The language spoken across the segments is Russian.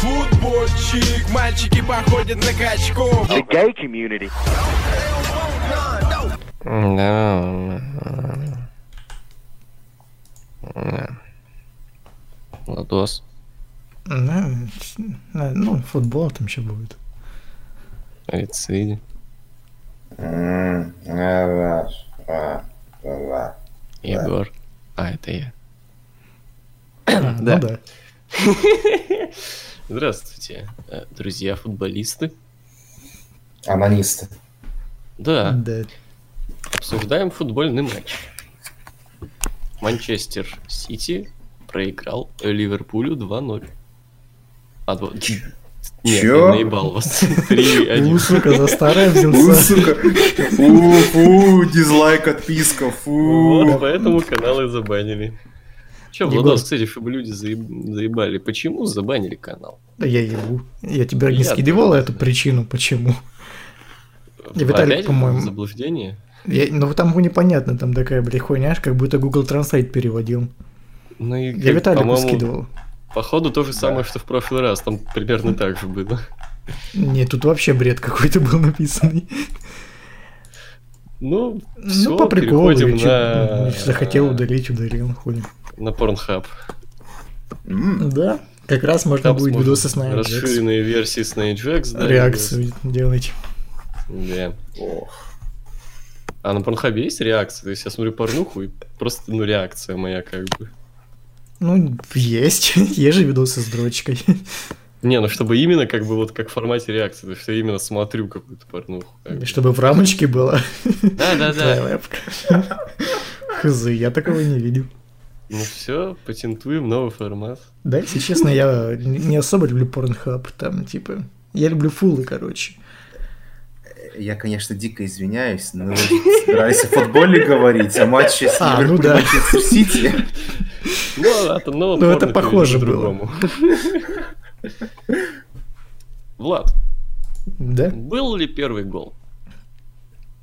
Футбольчик, мальчики походят на качков. The gay community. Ладос. Да, да, ну, футбол там еще будет. Рициди. М, раз, два, два. Егор. А, это я. А, Да. Ну. Здравствуйте, э, друзья-футболисты. Анонисты. Да, Да. обсуждаем футбольный матч. Манчестер Сити проиграл Ливерпулю 2-0. А, два... Нет, Чё? я наебал вас. 3-1. У, сука, за старое У, взялся. сука. Фу, фу, дизлайк, отписка, фу. Вот поэтому каналы забанили. Че, Егор. Владос, кстати, чтобы люди заеб- заебали, почему забанили канал? Да я ебу. Я тебе не скидывал эту причину, почему. И Виталик, по-моему. заблуждение? Я- ну там непонятно, там такая, блядь, хуйня, как будто Google Translate переводил. Ну и, Я Виталику скидывал. Походу то же самое, что в прошлый раз, там примерно так же было. Не, тут вообще бред какой-то был написанный. Ну, все, ну, по приколу, на... захотел удалить, удалил, хуй. На Pornhub. М, Да, как раз можно Там будет видосы с Jax. Расширенные версии с Jax, да. Реакцию делать. Да. Ох. А на Pornhub есть реакция? То есть я смотрю порнуху и просто, ну, реакция моя как бы. Ну, есть. Есть же видосы с дрочкой. Не, ну чтобы именно как бы вот как в формате реакции, то есть я именно смотрю какую-то порнуху. как бы. Чтобы в рамочке было. Да-да-да. Хз, я такого не видел. Ну все, патентуем новый формат. Да, если честно, я не особо люблю порнхаб, там, типа, я люблю фулы, короче. Я, конечно, дико извиняюсь, но вы собирались о футболе говорить, о матче с А, ну Ливерпулем да. Сити. Ну, это, ну, Ну, это порно похоже было. Влад, Да? был ли первый гол?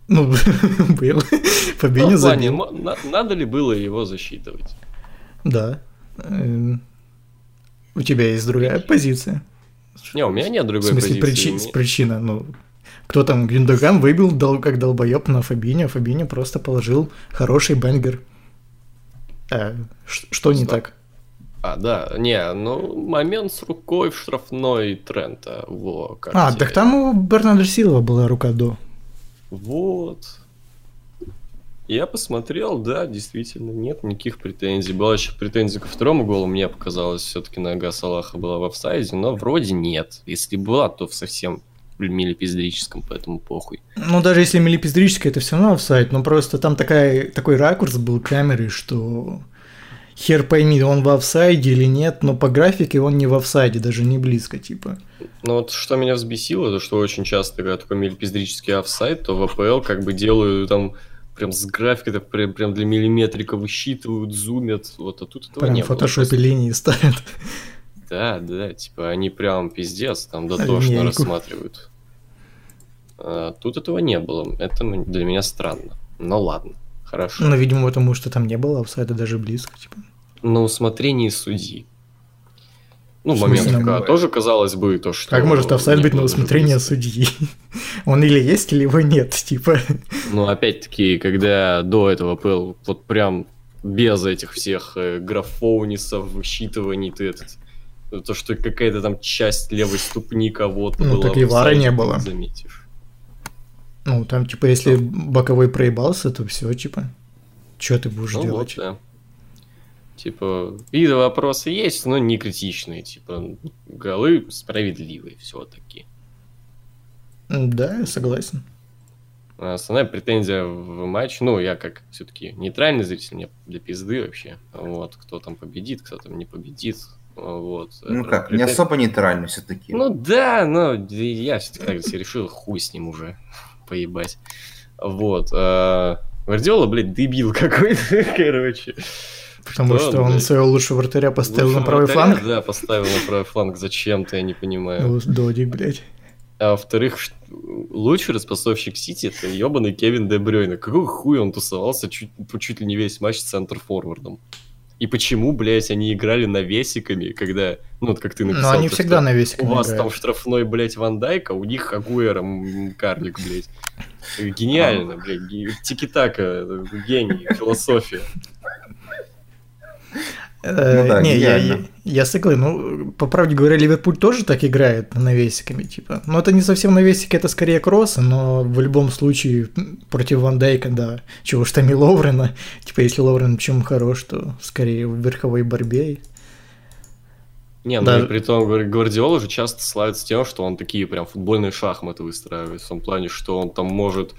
Ну, был. Ну, в плане, забил. надо ли было его засчитывать? Да. Эм, У тебя есть другая позиция. Не, у меня нет В другой смысле, позиции. причи- Мне- причина, ну, кто там, Гюндоган выбил дол- как долбоеб на Фабинho, Фабинho просто положил хороший бенгер. А, ш- что не Стоп. так? А, да, не, ну, момент с рукой в штрафной Трента, во, как А, тебе? так там у Бернарда Силова была рука до. Вот. Я посмотрел, да, действительно, нет никаких претензий. Была еще претензия ко второму голу, мне показалось, все-таки нога Салаха была в офсайде, но вроде нет. Если была, то в совсем милипиздрическом, поэтому похуй. Ну, даже если милипиздрическое, это все равно офсайд, но просто там такая, такой ракурс был камеры, что хер пойми, он в офсайде или нет, но по графике он не в офсайде, даже не близко, типа. Ну вот что меня взбесило, то что очень часто, когда такой милипиздрический офсайд, то в АПЛ как бы делают там прям с графикой, так прям, прям для миллиметрика высчитывают, зумят, вот, а тут этого Прям не в было. фотошопе Просто- линии ставят. Да, да, типа они прям пиздец, там А, дотошно линейку. рассматривают. А, тут этого не было, это для меня странно. Ну ладно, хорошо. Ну, видимо, потому что там не было офсайда даже близко, типа. На усмотрении судьи. Ну, момент, когда ну, тоже казалось бы, то, что... Как может офсайд быть на усмотрение судьи? Он или есть, или его нет, типа. Ну, опять-таки, когда до этого был вот прям без этих всех э, графоунисов, высчитываний, ты этот... То, что какая-то там часть левой ступни кого-то Ну, была так и вара не было. заметишь. Ну, там, типа, если боковой проебался, то все, типа. Что ты будешь Ну вот, делать? да. Типа, виды вопросы есть, но не критичные. Типа, голы справедливые все-таки. Да, я согласен. А Основная претензия в матч, ну, я как все-таки нейтральный зритель, мне для пизды вообще. Вот, кто там победит, кто там не победит. Вот. Ну как, не претен- особо нейтрально все-таки. Ну да, но я все-таки так решил, хуй с ним уже, поебать. Вот. а, Гвардиола, блядь, дебил какой-то, короче. Потому что он блядь, своего лучшего вратаря поставил лучшего на правый вратаря, фланг. Да, поставил на правый фланг зачем-то, я не понимаю. Ну, Додик, блядь. А во-вторых, лучший распасовщик Сити это ебаный Кевин Де Брюйне. Какого хуя он тусовался чуть, чуть ли не весь матч с центр-форвардом? И почему, блядь, они играли навесиками, когда, ну, вот как ты написал. Но они то, всегда что навесиками У вас играют. там штрафной, блядь, Ван Дайк, а у них Агуэра карлик, блядь. Гениально, блядь. ге- Тики-така, э, гений, философия. Э, Ну да, не, я, я, я согласен. Ну, по правде говоря, Ливерпуль тоже так играет навесиками, типа. Но это не совсем навесики, это скорее кроссы, но в любом случае против Ван Дейка, да. Чего ж там и Ловрена. Типа, если Ловрен чем хорош, то скорее в верховой борьбе. Не, ну Да. и при том Гвар- Гвардиола же часто славится тем, что он такие прям футбольные шахматы выстраивает. В том плане, что он там может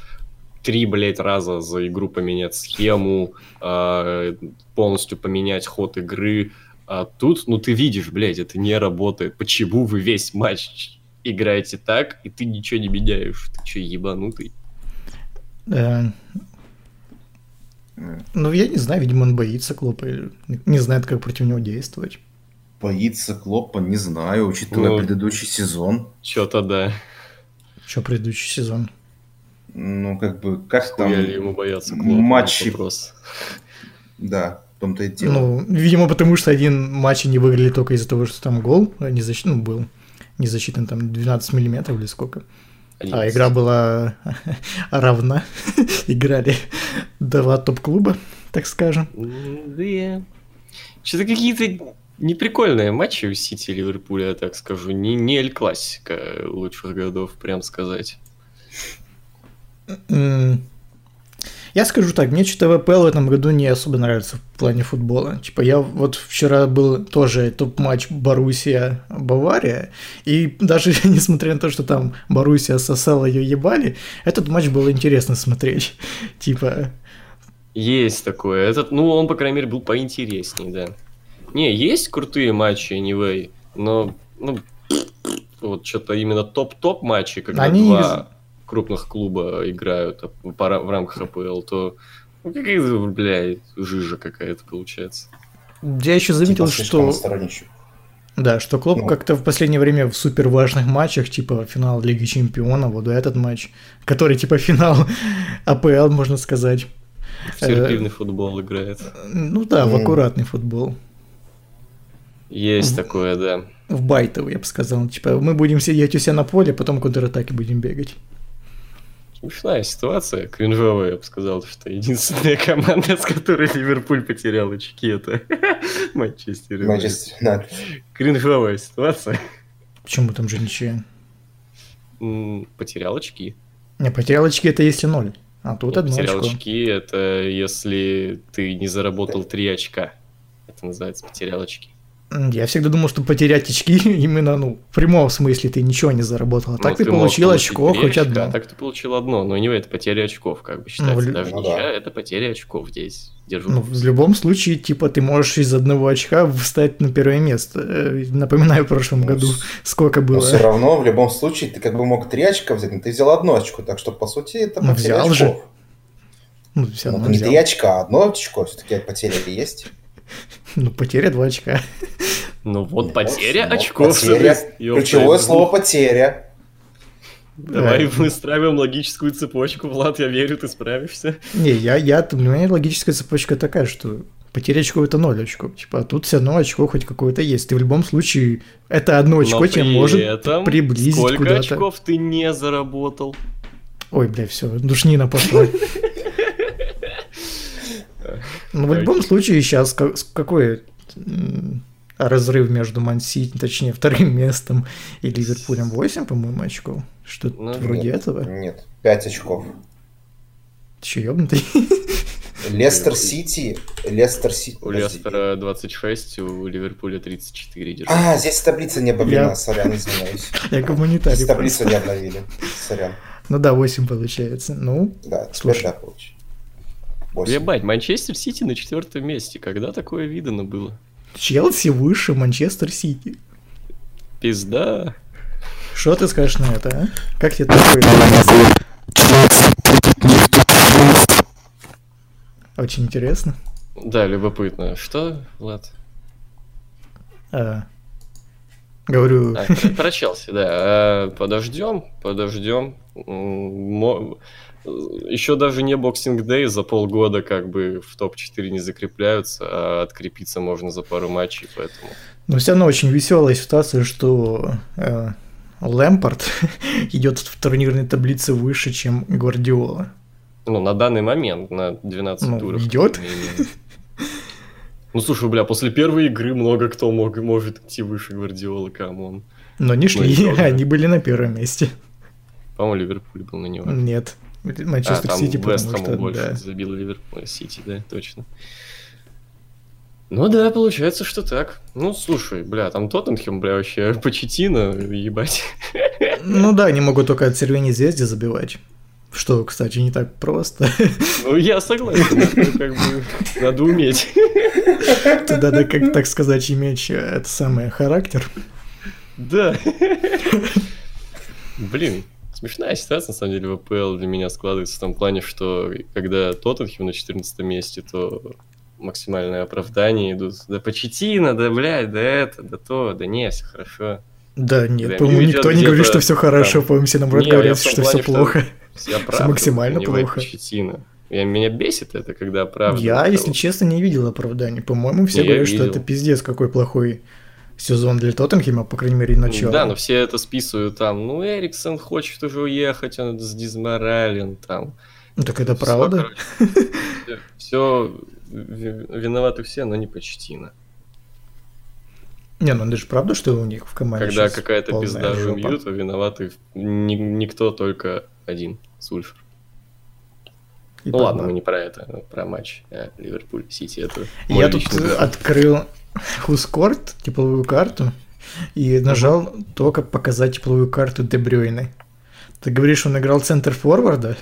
три, блядь, раза за игру поменять схему, а, полностью поменять ход игры. А тут, ну ты видишь, блядь, это не работает. Почему вы весь матч играете так, и ты ничего не меняешь? Ты че, ебанутый? Э, Ну, я не знаю, видимо, он боится Клопа, не знает, как против него действовать. Боится Клопа, не знаю, учитывая Ну. предыдущий сезон. Че-то да. Что предыдущий сезон? Ну, как бы, как там... Ему бояться Клопа? матчи- Вопрос. Да, в том-то и дело. Ну, видимо, потому что один матч не выиграли только из-за того, что там гол а не защит... ну, был не засчитан там 12 миллиметров или сколько. А игра была равна. Играли два топ-клуба, так скажем. Да. Что-то какие-то неприкольные матчи у Сити и Ливерпуля, я так скажу. Не, не Эль Классика лучших годов, прям сказать. Я скажу так, мне что-то ВПЛ в этом году не особо нравится в плане футбола. Типа я вот вчера был тоже топ-матч Боруссия-Бавария, и даже несмотря на то, что там Боруссия сосала ее ебали, этот матч было интересно смотреть. Типа, Есть такое. Этот, ну, он, по крайней мере, был поинтереснее, да. Не, есть крутые матчи, anyway, но, ну, вот что-то именно топ-топ матчи, когда Они два крупных клуба играют а, в рамках АПЛ, то ну, какая-то, блядь, жижа какая-то получается. я еще заметил, Типа что... Да, что Клоп Ну. как-то в последнее время в супер важных матчах, типа финал Лиги Чемпионов, вот этот матч, который типа финал АПЛ, можно сказать. В терпивный футбол играет. Ну да, в Мгм. аккуратный футбол. Есть такое, да. В байтовый, я бы сказал. Типа, мы будем сидеть у себя на поле, потом контратаки будем бегать. Смешная ситуация, кринжовая, я бы сказал, что единственная команда, с которой Ливерпуль потерял очки, это Манчестер. Юнайтед. Кринжовая ситуация. Почему там же ничья? Потерял очки. Не, потерял очки это если ноль. А тут одно потерял очко. очки, это если ты не заработал три очка. Это называется потерял очки. Я всегда думал, что потерять очки именно, ну, в прямом смысле ты ничего не заработал. А так Ну, ты получил очко хоть очка, одно. Так ты получил одно, но не это потеря очков, как бы считается. в лю- Даже Ну ничья, да. это потеря очков здесь. Держу. Ну, в любом случае, типа, ты можешь из одного очка встать на первое место. Э, Напоминаю, в прошлом Ну, году сколько Но было. все равно, в любом случае, ты как бы мог три очка взять, но ты взял одно очко, так что, по сути, это Ну, взял же. очков. Ну, все Ну, равно не взял. три очка, а одно очко, все-таки потеря ли есть? Ну, потеря два очка. Ну вот Ну, потеря ну, очков. потеря. Ключевое слово потеря. Давай Да. выстраиваем логическую цепочку, Влад, я верю, ты справишься. Не, я, я, у меня логическая цепочка такая, что потеря очков это ноль очков. Типа, а тут все равно очко хоть какое-то есть. Ты в любом случае, это одно очко Но тебе может приблизить сколько куда-то. очков ты не заработал? Ой, бля, все, душнина пошла. Ну, в любом случае, сейчас какой разрыв между Мансити, точнее, вторым местом и Ливерпулем 8, по-моему, очков. Что-то ну, вроде нет, этого. Нет, 5 очков. Ты че, ёбнутый? Лестер Сити, Лестер Сити. У Лестера 26, у Ливерпуля 34 держит. А, здесь таблица не обновлена, Я... сорян, извиняюсь. Я гуманитарий. Здесь таблицу не обновили, сорян. Ну да, 8 получается. Ну, да, слушай. Да, получается. 8. Ебать, Манчестер Сити на четвертом месте. Когда такое видано было? Челси выше Манчестер Сити. Пизда. Что ты скажешь на это, а? Как тебе такое? Очень интересно. Да, любопытно. Что, Влад? А, говорю... А, про Челси, да. А, подождем, подождем. Еще даже не Boxing Day за полгода как бы в топ-4 не закрепляются, а открепиться можно за пару матчей, поэтому... Но все равно очень веселая ситуация, что э, Лэмпард идет в турнирной таблице выше, чем Гвардиола. Ну, на данный момент, на 12 Ну, туров. идет. Ну, слушай, бля, после первой игры много кто мог, может идти выше Гвардиолы, come on. Но не шли, да. они были на первом месте. По-моему, Ливерпуль был на него. Нет, Манчестер там Сити, Вест потому Хэму что, больше да. забил Ливерпуль, Сити, да, точно. Ну да, получается, что так. Ну, слушай, бля, там Тоттенхем, бля, вообще Почетина, ебать. Ну да, они могут только от Сервени Звезде забивать. Что, кстати, не так просто. Ну, я согласен, ну, как бы, надо уметь. Тут надо, как так сказать, иметь э, это самое характер. Да. Блин, смешная ситуация, на самом деле, в АПЛ для меня складывается в том плане, что когда Тоттенхем на 14 месте, то максимальное оправдание идут. Да Почетина, да, блядь, да это, да то, да не, все хорошо. Да, нет, Да, по-моему, не никто не говорит, что все хорошо, по-моему, все наоборот Не, говорят, что плане, все плохо. Все максимально не плохо. Почетина. Я, меня бесит это, когда оправдывают. Я, если кого-то. честно, не видел оправданий. По-моему, все Я говорят, что это пиздец, какой плохой сезон для Тоттенхема, по крайней мере, начало. Да, но все это списывают там. Ну, Эриксон хочет уже уехать, он дизморален там. Ну, так это правда. Все, виноваты все, но не Почетина. Не, ну это же правда, что у них в команде Когда какая-то пизда жопа? жумьют, то виноваты ни- никто, только один, Сульфер. И Ну ладно, мы не про это, про матч э, Ливерпуль-Сити. Это Я тут взгляд. открыл Хускорт, тепловую карту, и нажал только показать тепловую карту Дебрюйны. Ты говоришь, он играл центр форварда?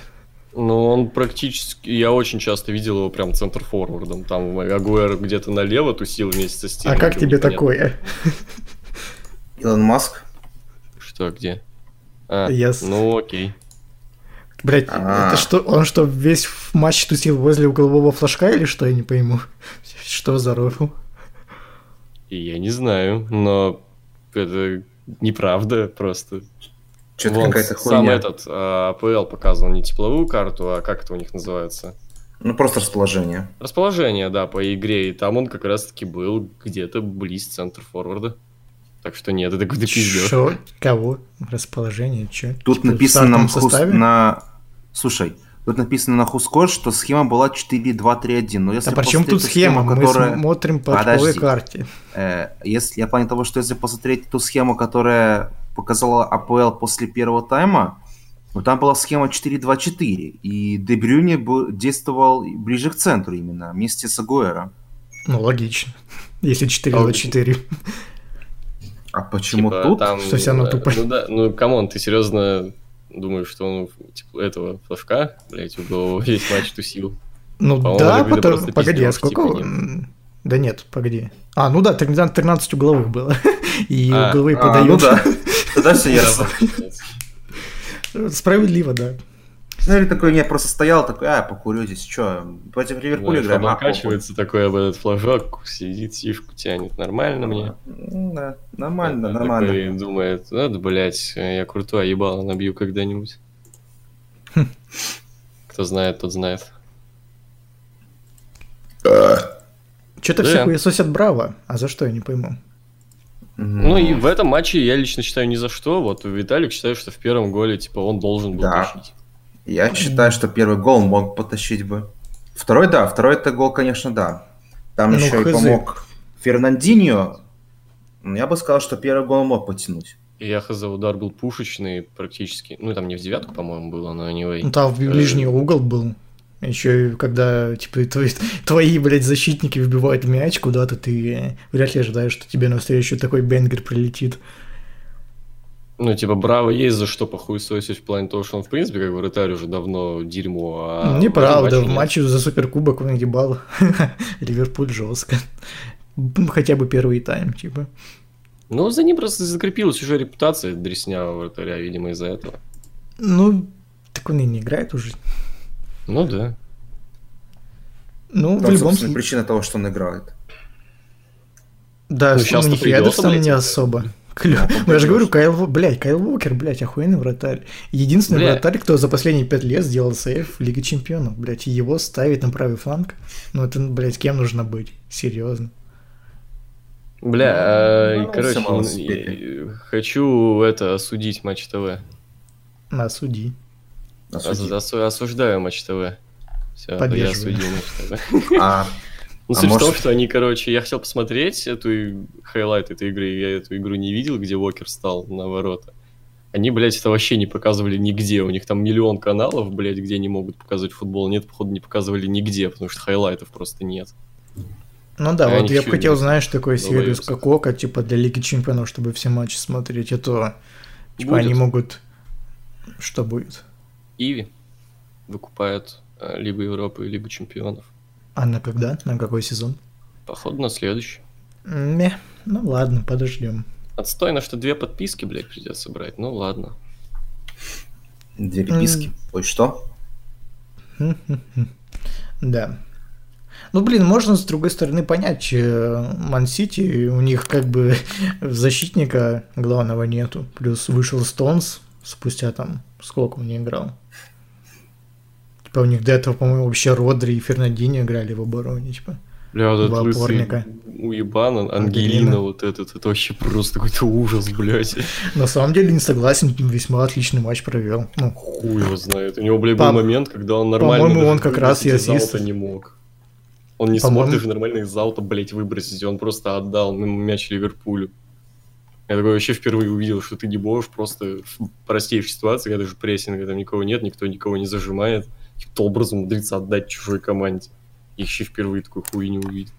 Ну, он практически... Я очень часто видел его прям центр-форвардом. Там Агуэр где-то налево тусил вместе со А Стивом. как тебе такое? Илон Маск. Что, где? А, Я ну окей. Блять, А. это что, он что, весь в матч тусил возле углового флажка или что, я не пойму? Что за рофл? И я не знаю, но это неправда просто. Что-то Вон, какая-то сам хуйня. этот а, АПЛ показывал не тепловую карту, а как это у них называется? Ну, просто расположение. Расположение, да, по игре. И там он как раз-таки был где-то близ центра форварда. Так что нет, это какой-то пиздец. Кого? Расположение? Че? Тут написано на, на... Слушай, тут написано на Хускор, что схема была 4-2-3-1. Но если А при чем посмотреть тут ту схема? схему, Мы которая- смотрим по Подожди. карте. Э, если я понял того, что если посмотреть ту схему, которая показала АПЛ после первого тайма, ну там была схема 4-2-4, и Де Брюйне действовал ближе к центру именно, вместе с Агуэро. Ну, логично. Если 4-2-4. А почему Типа, тут? там, Что всё равно э, тупо. Ну да, ну come on, ты серьезно думаешь, что он типа, этого флажка, блять, углового весь матч тусил? Ну По-моему, да, это потом... просто Погоди, а сколько... типа, нет. м, Да нет, погоди. А, ну да, 13 13 угловых было. И А, угловые А, ну подают. да. Тогда все ясно. Справедливо, да. Ну или такой, не, просто стоял, такой, а, покурю здесь, что, против Ливерпуля Знаешь, играем, он а, похуй». накачивается такой об этот флажок, сидит, сишку тянет. Нормально мне. Да, нормально, А нормально. Такой думает, надо, блять, я крутой, ебало набью когда-нибудь. Кто знает, тот знает. Что-то Да. все хуесосят Браво. А за что, я не пойму. Ну и в этом матче я лично считаю ни за что. Вот Виталик считает, что в первом голе, типа, он должен был Да. тащить. Я считаю, что первый гол мог потащить бы. Второй, да, второй это гол, конечно, да. Там Ну, еще и хз. помог Фернандиньо. Ну, Я бы сказал, что первый гол мог потянуть. И я хз, удар был пушечный практически. Ну, там не в девятку, по-моему, было, но anyway. Ну там в ближний Э, угол был. Еще и когда, типа, твои, твои, блядь, защитники вбивают мяч куда-то, ты вряд ли ожидаешь, что тебе навстречу такой бенгер прилетит. Ну, типа, Браво есть за что похуесосить в плане того, что он, в принципе, как вратарь уже давно дерьмо. А в Неправда, в нет. матче за суперкубок он ебал Ливерпуль жестко. Хотя бы первый тайм, типа. Ну, за ним просто закрепилась уже репутация дреснявого вратаря, видимо, из-за этого. Ну, так он и не играет уже. Ну да. Ну, в Там, любом собственно, случае. причина того, что он играет. Да, Ну, ну, щас-то у них придётся, Эдерсон блядь, не особо. Клё... Ну, Ну, я же говорю. Кайл, блядь, Кайл Уокер, блядь, охуенный вратарь. Единственный Бля. вратарь, кто за последние пять лет сделал сейф в Лиге Чемпионов, блядь, и его ставить на правый фланг. Ну, это, блядь, кем нужно быть? Серьезно. Бля, а, Ну, короче, и- хочу это осудить Матч ТВ. Осуди. Ос- осу- осуждаю Матч ТВ. Все, я осудил Матч ТВ. А, Ну, А суть в том, может- что они, короче, я хотел посмотреть эту highlight этой игры, я эту игру не видел, где Уокер стал на ворота. Они, блядь, это вообще не показывали нигде. У них там миллион каналов, блядь, где они могут показывать футбол. Нет, походу, не показывали нигде, потому что highlight ов просто нет. Ну да, А вот я бы хотел, знаешь, такой сервис, как Ока, типа для Лиги Чемпионов, чтобы все матчи смотреть, а то, типа, Будет. они могут... Что будет? Иви выкупают э, Лигу Европы и Лигу Чемпионов. А на когда? На какой сезон? Походу, на следующий. Не, ну ладно, подождем. Отстойно, что две подписки, блядь, придется брать. Ну ладно. две переписки. Ой, что? Да. Ну, блин, можно с другой стороны понять, Ман-Сити, у них как бы защитника главного нету. Плюс вышел Стоунс спустя там, сколько он не играл. Типа у них до этого, по-моему, вообще Родри и Фернандинho играли в обороне, типа. Бля, вот этот лысый уебан, Ан- Ангелина. Ангелина, вот этот, это вообще просто какой-то ужас, блядь. На самом деле не согласен, весьма отличный матч провел. Ну, Хуй его знает. У него, блядь, По- был момент, когда он нормально... по-моему, он как раз и ассист. не мог. Он не смог даже нормально из аута, блядь, выбросить. Он просто отдал мяч Ливерпулю. Я такой вообще впервые увидел, что ты не можешь просто в простейшей ситуации, когда даже прессинга там никого нет, никто никого не зажимает, каким-то образом умудриться отдать чужой команде. Я еще впервые такой хуйню увидел.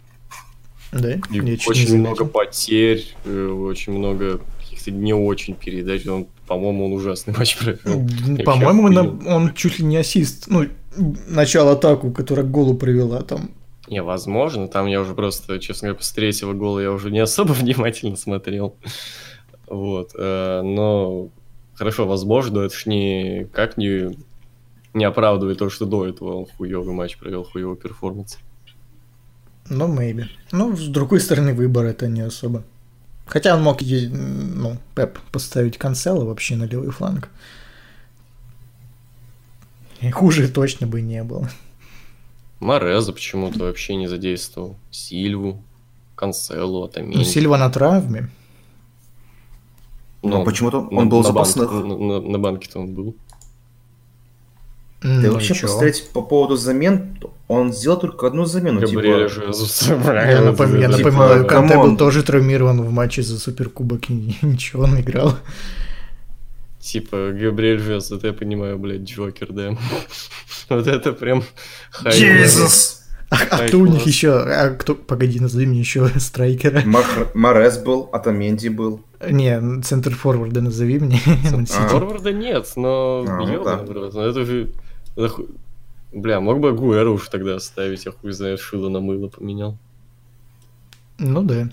да, И я чуть не очень много потерь, э, очень много каких-то не очень передач. Он, по-моему, он ужасный матч провел. По-моему, охуел. он чуть ли не ассист. Ну, начало атаку, которая к голу привела там. Не, возможно, там я уже просто, честно говоря, после третьего гола я уже не особо внимательно смотрел. Вот, э, но хорошо, возможно, это ж не как не, не оправдывает то, что до этого он хуёвый матч провел, хуёвый перформанс. Ну, maybe. Ну, с другой стороны, выбор это не особо. Хотя он мог, ну, Пеп поставить Канцела вообще на левый фланг. И хуже точно бы не было. Мареза почему-то вообще не задействовал. Сильву, Канселу, Ну, Атамин. Сильва на травме. Ну, почему-то он был запасных. На, на- на банке-то он был. М, Да ну вообще чё? посмотреть по поводу замен, он сделал только одну замену. Габриэля типа. Я, напом- я Типа, напоминаю, Канте come on. был тоже травмирован в матче за Суперкубок, и ничего, он играл. Типа, Габриэль Жез, это я понимаю, блядь, Джокер, да. Вот это прям... Jesus! А, а кто у них еще? А кто, погоди, назови мне еще страйкера. Мах- Морес был, Атаменди был. Не, центр форварда назови мне. А. Форварда нет, но... А, ну да. ну это же... Бля, мог бы Гуэра уж тогда оставить, я хуй знает, шило на мыло поменял. Ну да.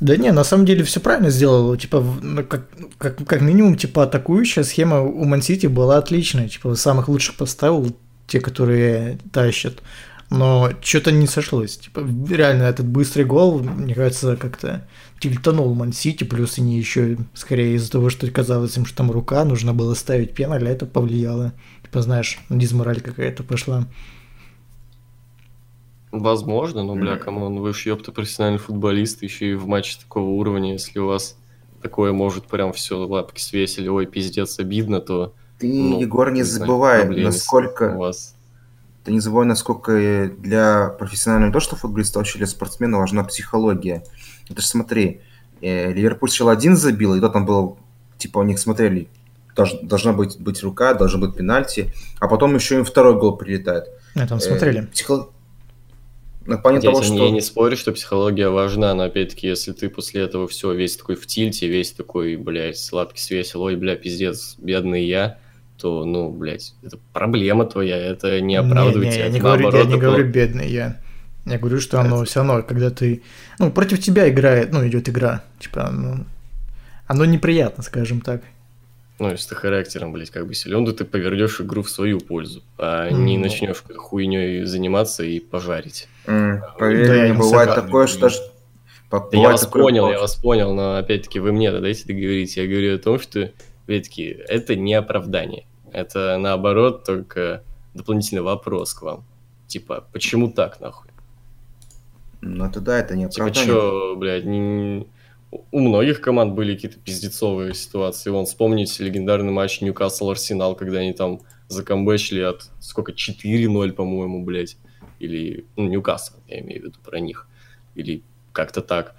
Да не, на самом деле все правильно сделал. Типа, ну, как, как, как минимум, типа, атакующая схема у Мансити была отличная. Типа, самых лучших поставил, те, которые тащат. Но что-то не сошлось. Типа, реально, этот быстрый гол, мне кажется, как-то тильтанул Мансити, плюс они еще, скорее из-за того, что казалось им, что там рука, нужно было ставить пеналь, а это повлияло. Типа, знаешь, дизмораль какая-то пошла. Возможно, но, бля, come on, вы ж, ёпта, профессиональный футболист, еще и в матче такого уровня, если у вас такое может прям все лапки свесили, ой, пиздец, обидно, то... Ты, ну, Егор, не знаю, забывай, насколько... У вас... Ты не забывай, насколько для профессионального не то, что футболиста, вообще для спортсмена важна психология. Это ж смотри, э, Ливерпуль сначала один забил, и то там был, типа, у них смотрели, должна быть, быть рука, должен быть пенальти, а потом еще им второй гол прилетает. А, там Э, смотрели. психо- На плане Я, того, что... я не спорю, что психология важна, но опять-таки, если ты после этого все, весь такой в тильте, весь такой, блядь, лапки свесил, ой, бля, пиздец, бедный я, то, ну, блядь, это проблема твоя, это не оправдывает Не, не, тебя. я не это говорю, я не это- говорю бедный я. Я говорю, что оно все равно, когда ты... Ну, против тебя играет, ну, идет игра. Типа, ну, оно неприятно, скажем так. Ну, если ты характером, блядь, как бы силен, то ты повернешь игру в свою пользу, а не Ну. начнешь какой-то хуйней заниматься и пожарить. М, Поверь Да, не бывает согласен. такое, что Да я вас понял, я вас понял, но опять-таки вы мне дайте договорить. Я говорю о том, что, опять-таки, это не оправдание. Это, наоборот, только дополнительный вопрос к вам. Типа, почему так, нахуй? Ну, это да, это не Типа, оправдание. чё, блядь, не- у многих команд были какие-то пиздецовые ситуации. Вон, вспомните легендарный матч Ньюкасл-Арсенал, когда они там закомбэчили от, сколько, 4-0, по-моему, блядь. Или, ну, Ньюкасл, я имею в виду про них. Или как-то так.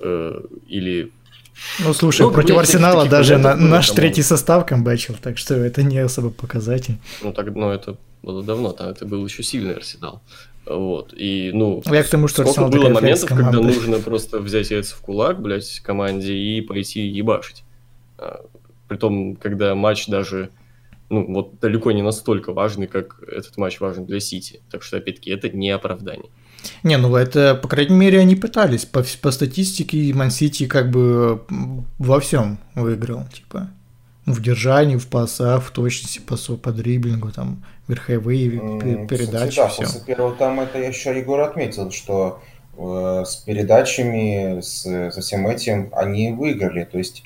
Э, Или Ну, слушай, Ну, против блядь, Арсенала таких даже на- наш по-моему. третий состав камбэчил, так что это не особо показатель. Ну, так, ну, это было давно, там это был еще сильный Арсенал. Вот, и, ну, Я к тому, что сколько было моментов, когда нужно просто взять яйца в кулак, блядь, команде и пойти ебашить. А, Притом, когда матч даже, ну, вот далеко не настолько важный, как этот матч важен для Сити. Так что, опять-таки, это не оправдание. Не, ну это, по крайней мере, они пытались. По, по статистике Ман Сити как бы во всем выиграл, типа. В держании, в пасах, в точности пасов, по дриблингу, там, верховые передачи, кстати, да, все. после первого тайма это еще Егор отметил, что э, с передачами, с, со всем этим они выиграли. То есть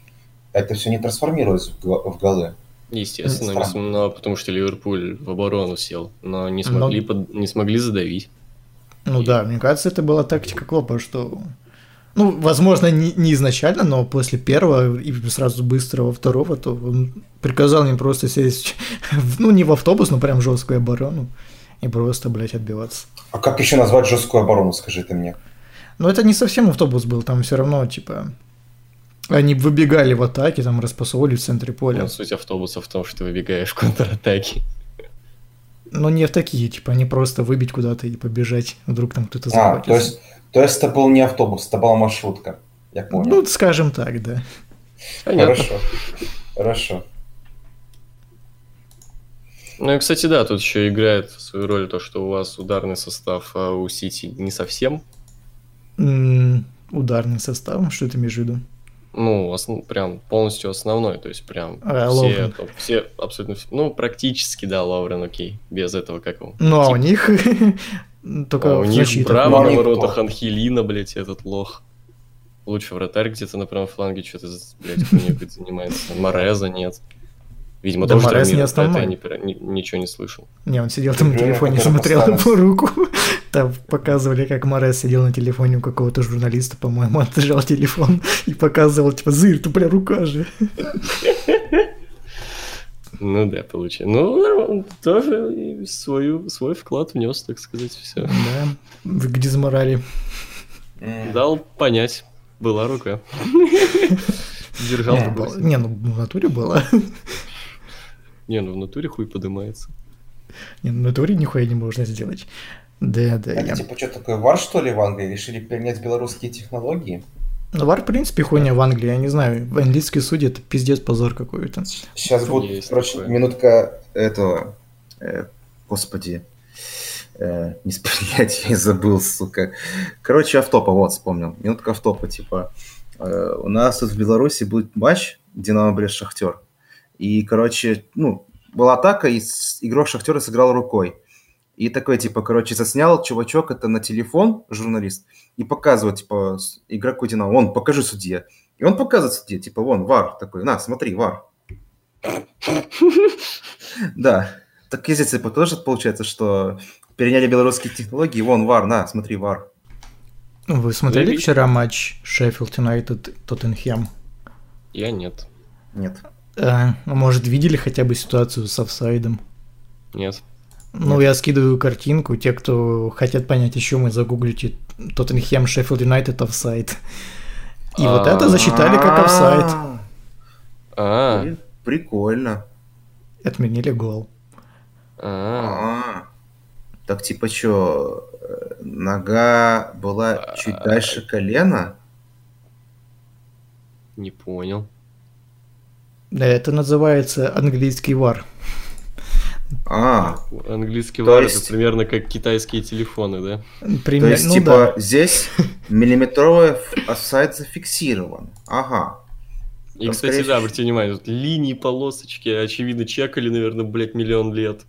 это все не трансформировалось в, в голы. Естественно, не см- но потому что Ливерпуль в оборону сел, но не Но- смогли, под- не смогли задавить. Ну да, мне кажется, это была тактика Клопа, что... Ну, возможно, не, не изначально, но после первого и сразу быстрого второго, то он приказал им просто сесть, в- ну, не в автобус, но прям жесткую оборону и просто, блядь, отбиваться. А как еще назвать жесткую оборону, скажи ты мне? Но это не совсем автобус был, там все равно, типа, они выбегали в атаке, там распасовывали в центре поля. Ну, суть автобуса в том, что ты выбегаешь в контратаке. Но не в такие, типа, они просто выбить куда-то и побежать, вдруг там кто-то А, захватит. то есть, то есть это был не автобус, это была маршрутка. Я понял. Ну, скажем так, да. Понятно. Хорошо. Хорошо. Ну и, кстати, да, тут еще играет свою роль то, что у вас ударный состав, а у Сити не совсем. М, Ударный состав, что ты имеешь в виду? Ну, основ- прям полностью основной, то есть прям А, все, Ловрен. топ- все абсолютно, все- ну, практически, да, Лаврен, окей, без этого как его. Ну, а у Типа, них только а у них. Браво на они воротах? Анхелина, блядь, этот лох. Лучший вратарь где-то на правом фланге что-то, блядь, какой-то занимается. Мореза нет. Видимо, Да тоже Морез не основной. это я не ни- ничего не слышал. Не, он сидел там на телефоне, смотрел его руку. Там показывали, как Морес сидел на телефоне у какого-то журналиста, по-моему, отжал телефон и показывал, типа, зырь, тупля рука же. Ну да, получается. Ну, он тоже свою, свой вклад внес, так сказать, все. Да, в дизморали. Дал понять, была рука. Держал Не. Был- Не, ну в натуре было. Не, ну в натуре хуй подымается. Не, ну в натуре нихуя не можно сделать. Да, да, Это я... типа что такое, вар что ли в Англии? Решили перенять белорусские технологии? Ну, вар, в принципе, хуйня в Англии, я не знаю. В английские судьи это пиздец позор какой-то. Сейчас будет, Есть короче, такое. минутка этого, э, господи, э, не вспоминать, я забыл, сука. Короче, автопа, вот, вспомнил. Минутка автопа, типа, э, у нас тут в Беларуси будет матч Динамо Брест Шахтер. И, короче, ну, была атака, и игрок Шахтера сыграл рукой. И такой, типа, короче, заснял чувачок это на телефон, журналист, и показывает, типа, игроку Динамо, вон, покажи судье. И он показывает судье, типа, вон, вар, такой, на, смотри, вар. Да. Так и здесь типа, тоже получается, что переняли белорусские технологии, вон, VAR, на, смотри, вар. Вы смотрели вчера матч Шеффилд Юнайтед Тоттенхэм? Я нет. Нет. А, ну, может, видели хотя бы ситуацию с офсайдом? Нет. Ну, я скидываю картинку. Те, кто хотят понять, еще мы загуглите Тоттенхэм Шеффилд Юнайтед офсайд. И вот это засчитали как офсайд. А, А, при- Прикольно. Отменили гол. а, А. Так типа что, нога была чуть дальше колена? не понял. Да, это называется английский вар. А, Английский То вар есть- это примерно как китайские телефоны, да? то Пример- есть ну типа да. здесь миллиметровый офсайд зафиксирован. Ага. И, Там, кстати, скорее да, обратите внимание, тут линии, полосочки, очевидно, чекали, наверное, блядь, миллион лет.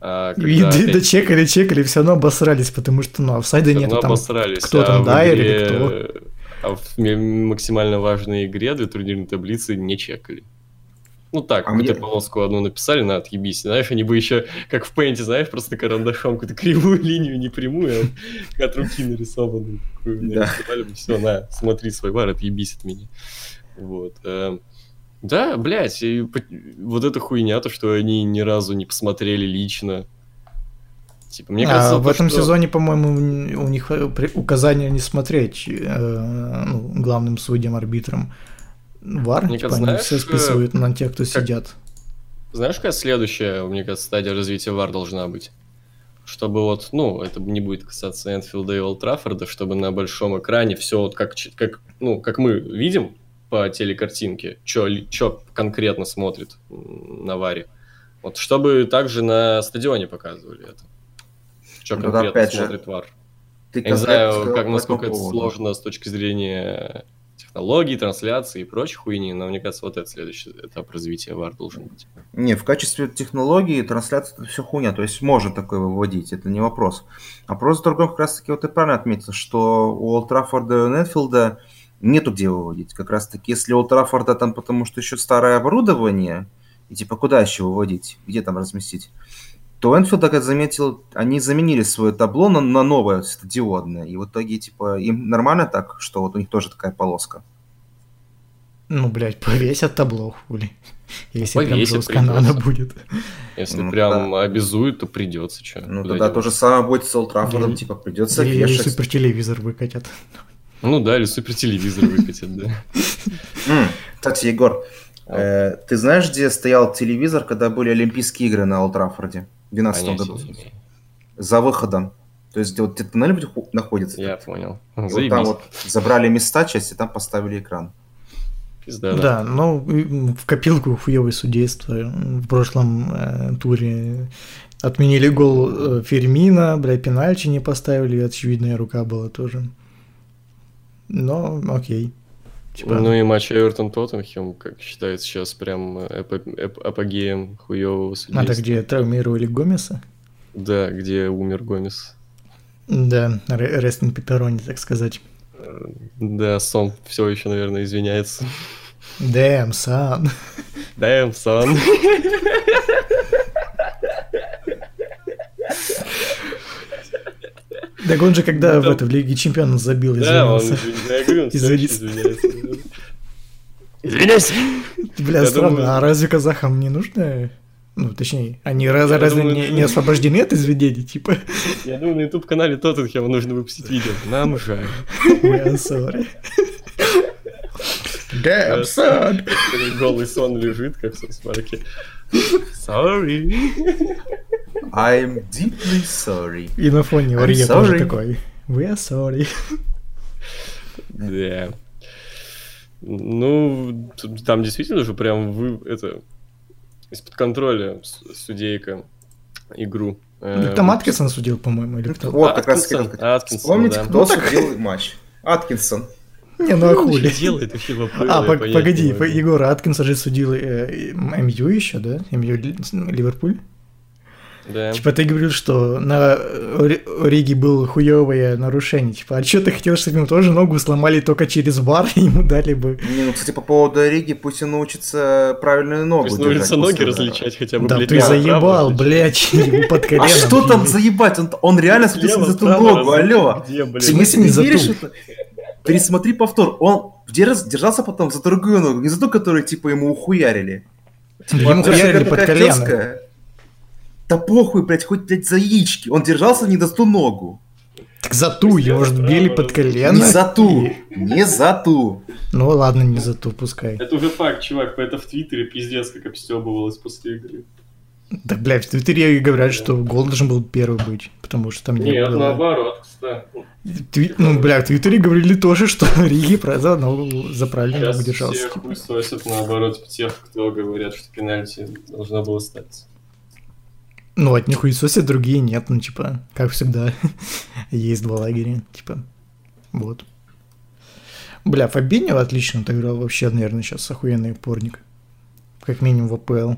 А, когда И опять- да чекали, чекали, все равно обосрались, потому что, ну, офсайда нет. Там обосрались, кто а там, в Дайер или игре- А в максимально важной игре две турнирные таблицы не чекали. Ну так, А какую-то мне- полоску одну написали, на отъебись. Знаешь, они бы еще, как в пейнте, знаешь, просто карандашом какую-то кривую линию, не прямую, а от руки нарисованную. такую Да. нарисовали бы, все, на, смотри свой вар, отъебись от меня. Вот. эм, Да, блядь, и по- вот эта хуйня, то, что они ни разу не посмотрели лично. Типа, мне А, кажется, в то, этом что- сезоне, по-моему, у них э, указание не смотреть э, ну, главным судьям, арбитрам. Вар, Мне типа, знаешь, все списывают на тех, кто как- сидят. Знаешь, какая следующая, мне кажется, стадия развития ВАР должна быть? Чтобы вот, ну, это не будет касаться Энфилда и Олд Траффорда, чтобы на большом экране все вот как, как, ну, как мы видим по телекартинке, что конкретно смотрит на ВАРе. Вот чтобы также на стадионе показывали это. Что Ну, конкретно опять же, смотрит ВАР. Ты Я не знаю, как, насколько это поводу. сложно с точки зрения технологий, трансляции и прочей хуйни, но мне кажется, вот это следующий этап развития ВАР должен быть. Не, в качестве технологии трансляция это все хуйня, то есть можно такое выводить, это не вопрос. А просто в другом как раз таки вот ты правильно отметил, что у Олд Траффорда и Нетфилда нету где выводить. Как раз таки, если у Олд Траффорда там потому что еще старое оборудование, и типа куда еще выводить, где там разместить, то у Энфилда, как я заметил, они заменили свое табло на, на новое светодиодное. И в итоге, типа, им нормально так, что вот у них тоже такая полоска. Ну, блядь, повесят табло, хули. Если прям Повесят, жестко надо будет. Если Ну, прям обязуют, то придется что. Ну, тогда то же самое будет с Или- типа, придется Или вешать. супертелевизор выкатят. Ну да, или супер телевизор выкатят, да. Кстати, Егор, э, ты знаешь, где стоял телевизор, когда были Олимпийские игры на в 2012 Понятия году? не. За выходом. То есть, где вот где-то тоннель находится. Я И понял. вот Заебись. там вот забрали места часть, и там поставили экран. Пизда, Да, да. ну, в копилку хуевое судейство. В прошлом э, туре отменили гол э, Фермина, бля, пенальти не поставили, очевидная рука была тоже. Но, окей. Типа, Ну и матч Эвертон Тоттенхем, как считается сейчас прям эпо- эп- апогеем хуевого а судейства. так где травмировали Гомеса? Да, где умер Гомес. Да, Рестин Пепперони, так сказать. Да, Сон все еще, наверное, извиняется. Damn, son. Damn, son. Так он же когда в Да. это в Лиге Чемпионов забил, Да, он, извинился. я говорю, он извиняется. Извиняйся. Бля, странно, а разве казахам не нужно? Ну, точнее, они раз, разве думаю, не, не освобождены от изведений, типа? Я думаю, на YouTube-канале Тоттенхема нужно выпустить видео. Нам жаль. Are sorry. Damn, son. Голый сон лежит, как в South Park е. Sorry. I'm deeply sorry. И на фоне Орье тоже sorry. такой. We are sorry. Да. Ну, там действительно же прям вы это из-под контроля судейка игру. Э, Так там Аткинсон судил, по-моему, или кто? Вот, как раз Аткинсон, Вспомните, кто Ну, так- судил матч. Аткинсон. Не, ну а хули? делает вообще в АПЛ, А, погоди. Егор Аткинсон же судил э, МЮ еще, да? МЮ Ли- Ливерпуль? Да. Типа ты говорил, что на Ориге было хуевое нарушение. Типа, а что ты хотел, чтобы ему тоже ногу сломали только через бар, и ему дали бы... Не, ну, кстати, по поводу Риги, пусть он научится правильную ногу То есть научится ноги различать хотя бы, Да блядь, ты заебал, блядь, ему под коленом. А что там заебать? Он, реально Слева, за ту ногу, алло. В смысле, не веришь? Пересмотри повтор. Он где раз- держался потом за другую ногу, не за ту, которую, типа, ему ухуярили. Ему Вот хуярили такая под колено. Да похуй, блядь, хоть, блядь, за яички. Он держался не за ту ногу. Так за ту, его же били под колено. Не за ту. Не за ту. Ну ладно, не за ту, пускай. Это уже факт, чувак, это в Твиттере пиздец как обстебывалось после игры. Так, блядь, в Твиттере говорят, что гол должен был первый быть, потому что там не Нет, было. наоборот, кстати. Тви- Ну, бля, в Твиттере говорили тоже, что Риги за, ногу- за правильную Сейчас ногу держался. все хуй сосят, наоборот, тех, кто говорят, что пенальти должно было стать. Ну, от них хуесосят, другие нет, ну, типа, как всегда, есть два лагеря, типа, вот. Бля, Фабиньо отлично отыграл, вообще, наверное, сейчас охуенный упорник. Как минимум в АПЛ.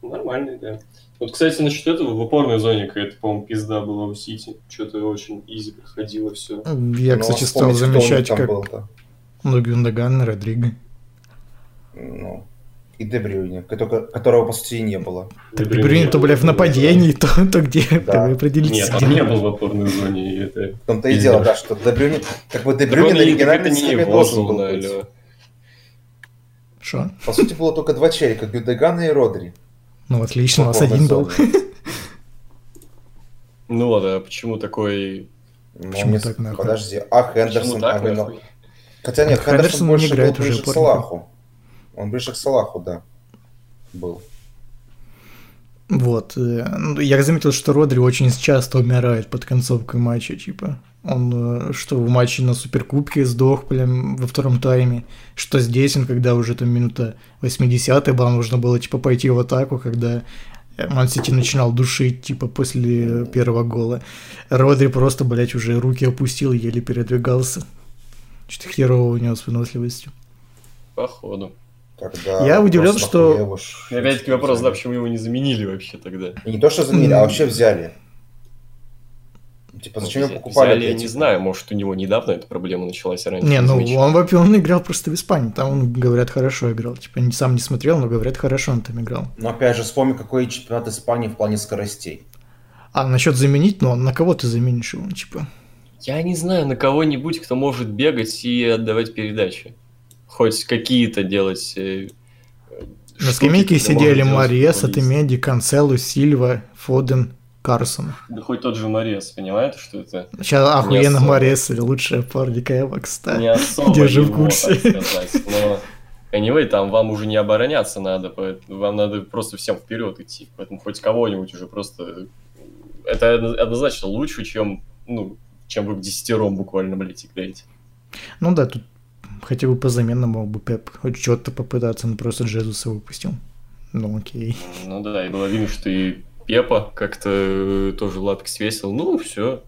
Нормальный, да. Вот, кстати, насчет этого, в опорной зоне какая-то, по-моему, пизда была у Сити. Что-то очень изи проходило все. Я, Ну, кстати, стал у них замечать, как был-то. ну, Гюндаган, Родриго. И Дебрюйне, которого, по сути, и не было. Так Брюни то, бля, в нападении, то, то где, Да. вы определитесь, Нет, где. он не был в опорной зоне, это... В том-то и дело, да, что Дебрюйне, как бы Так Дебрюйне он на не схеме должен был быть. Шо? По сути, было только два челика, Гюдегана и Родри. Ну, отлично, у опорной один был. Ну вот, а почему такой... Ну, Почему мне- так нахуй? Подожди, а Хендерсон, а? Хотя нет, Хендерсон Хендерсон больше играет был уже ближе к опорника. Салаху. Он ближе к Салаху, да, был. Вот. э, ну, Я заметил, что Родри очень часто умирает под концовкой матча, типа. Он э, что в матче на Суперкубке сдох прям во втором тайме, что здесь он, когда уже там минута 80 была, нужно было типа пойти в атаку, когда Ман Сити начинал душить, типа, после первого гола. Родри просто, блядь, уже руки опустил, еле передвигался. Что-то херово у него с выносливостью. Походу. Когда Я удивлен, что- И опять-таки вопрос, да, почему его не заменили вообще тогда? И не то, что заменили, а вообще взяли. Типа, зачем его покупали? взяли, я не знаю, может, у него недавно эта проблема началась, а раньше Не, ну он, во-первых, он играл просто в Испании. Там, он, говорят, хорошо играл. Типа, не, сам не смотрел, но говорят, хорошо он там играл. Но опять же, вспомни, какой чемпионат Испании в плане скоростей. А насчет заменить, ну, на кого ты заменишь его, типа? Я не знаю, на кого-нибудь, кто может бегать и отдавать передачи. Хоть какие-то делать э, На скамейке сидели футболист. Атемеди, Канцелу, Сильва, Фоден, Карсон. Да хоть тот же Морес, понимаете, что это? Сейчас охуенно. Мариес, лучшая парника Эва, кстати. Не особо Держи в курсе. сказать. Но anyway, там вам уже не обороняться надо, поэтому вам надо просто всем вперед идти. Поэтому хоть кого-нибудь уже просто... Это однозначно лучше, чем, ну, чем вы в десятером буквально, блядь, играете. Ну да, тут хотя бы по заменам мог бы Пеп хоть что-то попытаться, но просто Джезуса выпустил. Ну окей. Ну да, и было видно, что и Пепа как-то э, тоже лапки свесил. Ну, все.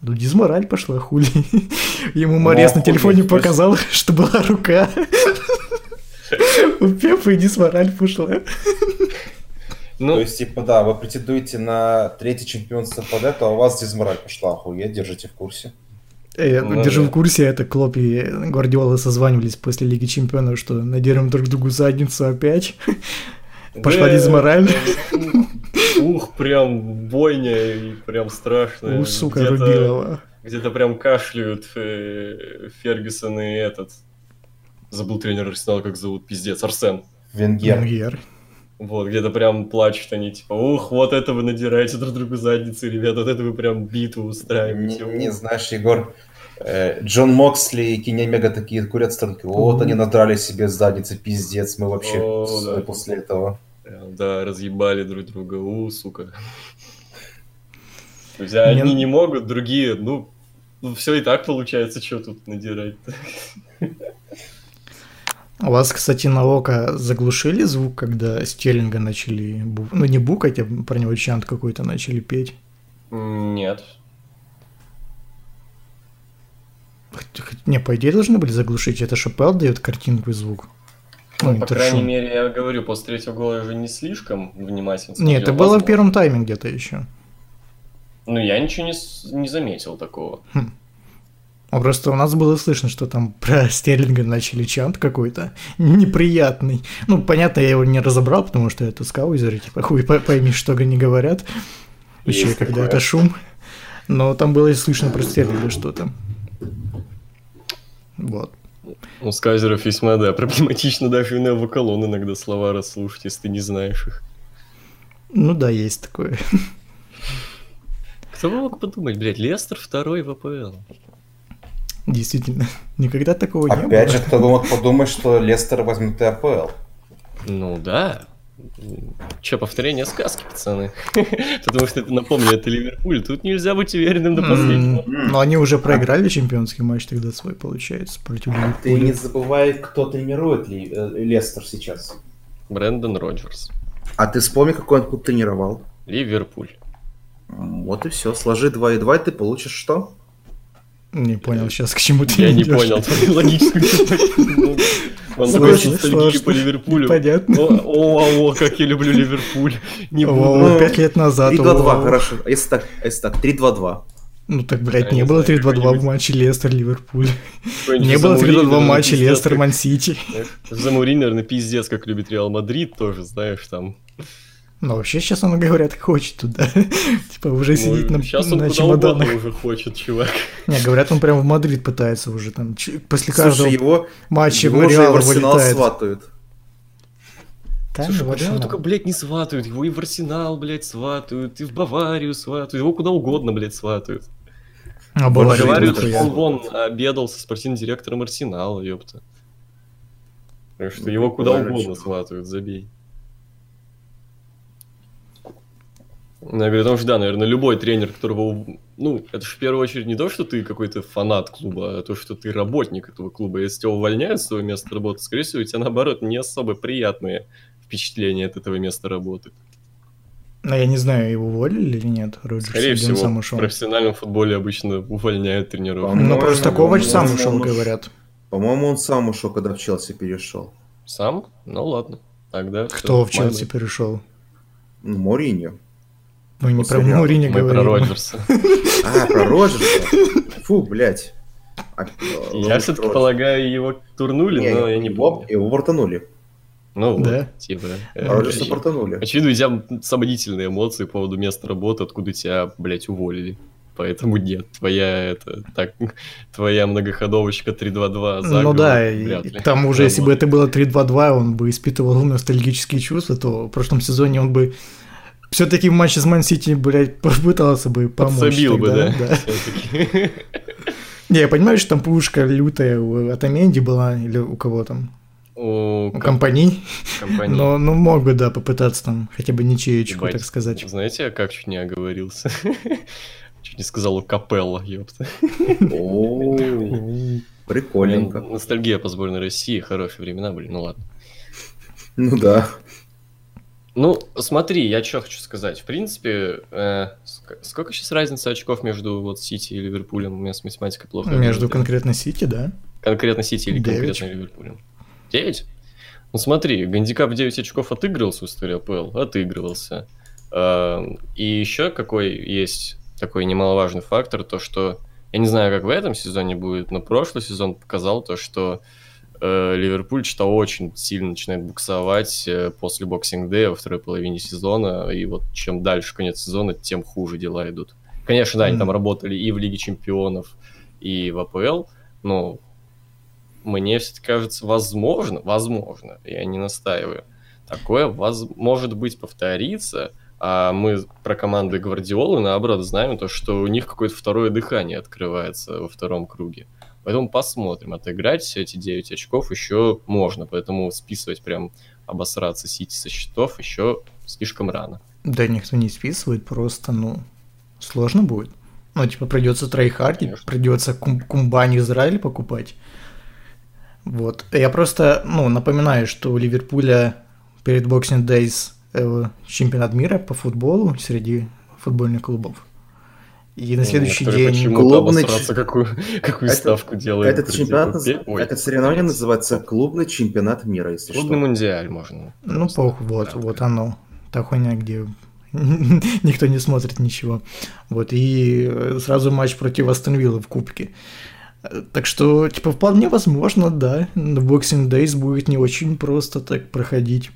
Ну, дизмораль пошла, хули. Ему Мариес на хули, телефоне то есть- показал, что была рука. У Пепа и дизмораль пошла. То Ну, есть, типа, да, вы претендуете на третье чемпионство подряд, а у вас дизмораль пошла, охуеть, держите в курсе. Э, Ну держу да. в курсе, это Клоп и Гвардиола созванивались после Лиги Чемпионов, что надерем друг другу задницу опять. Пошла да, дизмораль. Ух, прям бойня и прям страшно. У, сука, Где-то- Рубилова. Где-то прям кашляют э, Фергюсон и этот. Забыл тренер Арсенала, как зовут, пиздец, Арсен. Венгер. Муер. Вот, где-то прям плачут они, типа, ух, вот это вы надираете друг другу задницы, ребят, вот это вы прям битву Не, устраиваете. не знаешь, Егор, Джон Моксли и Кенни Омега такие курят струнки. Вот они надрали себе задницы, пиздец, мы вообще О, с- да. после этого. Да, разъебали друг друга, у, сука. То есть одни Не- могут, другие, ну, все и так получается, что тут надирать-то. У вас, кстати, на око заглушили звук, когда Стерлинга начали... Ну, не букать, а про него чант какой-то начали петь. Нет. Хоть- хоть- Не, по идее должны были заглушить. Это ШПЛ дает картинку и звук. Ну, По это крайней мере, я говорю, после третьего гола я уже не слишком внимательно смотрел. это было в первом тайме где-то еще. Ну, я ничего не, не заметил такого. А просто у нас было слышно, что там про Стерлинга начали чант какой-то неприятный. Ну, понятно, я его не разобрал, потому что это скаузеры, типа, хуй по- пойми, что они говорят. Вообще, когда такое. это шум. Но там было и слышно про Стерлинга что-то. Вот. У скайзеров весьма, да, проблематично даже и на вокалон иногда слова расслушать, если ты не знаешь их. Ну да, есть такое. Кто бы мог подумать, блядь, Лестер второй в АПЛ? Действительно, никогда такого не было. Опять же, кто бы мог подумать, что Лестер возьмет и АПЛ. Ну да. Че, повторение сказки, пацаны? Потому что это напомню, это Ливерпуль. Тут нельзя быть уверенным до последнего. Но они уже проиграли чемпионский матч тогда свой, получается, против Ты не забывай, кто тренирует Ли- э, Лестер сейчас. Брэндон Роджерс. А ты вспомни, какой он клуб тренировал. Ливерпуль. Вот и все. Сложи 2 и 2, и ты получишь что? Не понял сейчас, к чему ты Я не понял логическую. Он ностальгии сложно. по Ливерпулю. Понятно. О, о, о, как я люблю Ливерпуль. Не буду. Пять лет назад. 3-2-2, о. хорошо. А Если так, если так, 3-2-2. Ну так, блядь, не было знаю, 3-2-2 в матче Лестер-Ливерпуль. Не было за Моуриньо, 3-2-2 в матче Лестер-Ман-Сити. За Моуриньо, наверное, пиздец, как любит Реал Мадрид тоже, знаешь, там. Но вообще сейчас он, говорят, хочет туда. Типа уже сидит на сейчас он на куда угодно чемоданах. уже хочет, чувак. Не, говорят, он прям в Мадрид пытается уже там. ч- После Слушай, каждого его, матча его в уже в Арсенал вылетает. сватают. Да, Слушай, ну, куда его Арсенал. только, блядь, не сватают. Его и в Арсенал, блядь, сватают, и в Баварию сватают, его куда угодно, блядь, сватают. А что нихуя. он вон обедал со спортивным директором Арсенала, ёпта. Так что Ну, его куда угодно сватают, забей. Ну, Я говорю, потому что, да, наверное, любой тренер, которого... Ну, это же в первую очередь не то, что ты какой-то фанат клуба, а то, что ты работник этого клуба. Если тебя увольняют с твоего места работы, скорее всего, у тебя, наоборот, не особо приятные впечатления от этого места работы. Но я не знаю, его уволили или нет. Роджерс, Скорее всего, сам в ушел. профессиональном футболе обычно увольняют тренеров. Ну, просто Ковач сам ушел, уш- говорят. По-моему, он сам ушел, когда в Челси перешел. Сам? Ну ладно. Тогда Кто в Челси перешел? Ну, Мориньо. Мы не про Реала. Мourinho Мы про говорим. Роджерса. А, про Роджерса. Фу, блядь. А, Я Роджерс. все-таки полагаю, его турнули, Не, но я не помню. его бортанули. Ну вот, Да? типа. А э, Роджерса очевидно. бортанули. Очевидно, у тебя сомнительные эмоции по поводу места работы, откуда тебя, блядь, уволили. Поэтому нет, твоя это так, твоя многоходовочка 3-2-2 Ну заговор да, и вряд ли к тому же, если бы это было 3-2-2, он бы испытывал ностальгические чувства, то в прошлом сезоне он бы все-таки в матче с Ман-Сити, блядь, попытался бы помочь. Подсобил бы, да? всё-таки. Не, я понимаю, что там пушка лютая у Атаменди была, или у кого там, У у ком- компании, компании. но ну, мог бы, да, попытаться там хотя бы ничеечку, Ебать, так сказать. Знаете, я как чуть не оговорился? Чуть не сказал у Капелла, ёпта. О, Прикольненько. Ностальгия по сборной России, хорошие времена были, ну ладно. Ну да. Ну, смотри, я что хочу сказать. В принципе, э, ск- сколько сейчас разница очков между вот Сити и Ливерпулем? У меня с математикой плохо. Между работает. конкретно Сити, да. Конкретно Сити или Девять. конкретно Ливерпулем? 9? Ну смотри, Гандикап 9 очков отыгрывался в истории АПЛ? Отыгрывался. А, И еще какой есть такой немаловажный фактор, то что, я не знаю, как в этом сезоне будет, но прошлый сезон показал то, что э, Ливерпуль что очень сильно начинает буксовать э, после Boxing Day я во второй половине сезона, и вот чем дальше конец сезона, тем хуже дела идут. Конечно, да, они Мгм. там работали и в Лиге Чемпионов, и в АПЛ, но мне все-таки кажется, возможно, возможно, я не настаиваю, такое воз- может быть повторится, а мы про команды Гвардиолы, наоборот, знаем то, что у них какое-то второе дыхание открывается во втором круге. Поэтому посмотрим. Отыграть все эти 9 очков еще можно, поэтому списывать прям обосраться Сити со счетов еще слишком рано. Да никто не списывает, просто, ну, сложно будет. Ну, типа, придется трайхардить, Конечно. придется кум- Кумбань Израиль покупать. Вот. Я просто, ну, напоминаю, что у Ливерпуля перед Boxing Days э, чемпионат мира по футболу среди футбольных клубов. И на следующий Некоторые день... клубный обосраться, какую, какую Это- ставку делают. Этот чемпионат, наз- ой, это соревнование называется клубный чемпионат мира, если Клубный что. мундиаль можно. Ну, похуй, вот, кратко. вот оно. Та хуйня, где никто не смотрит ничего. Вот, и э, сразу матч против Астон Виллы в Кубке. Так что, типа, вполне возможно, да, на Boxing Days будет не очень просто так проходить.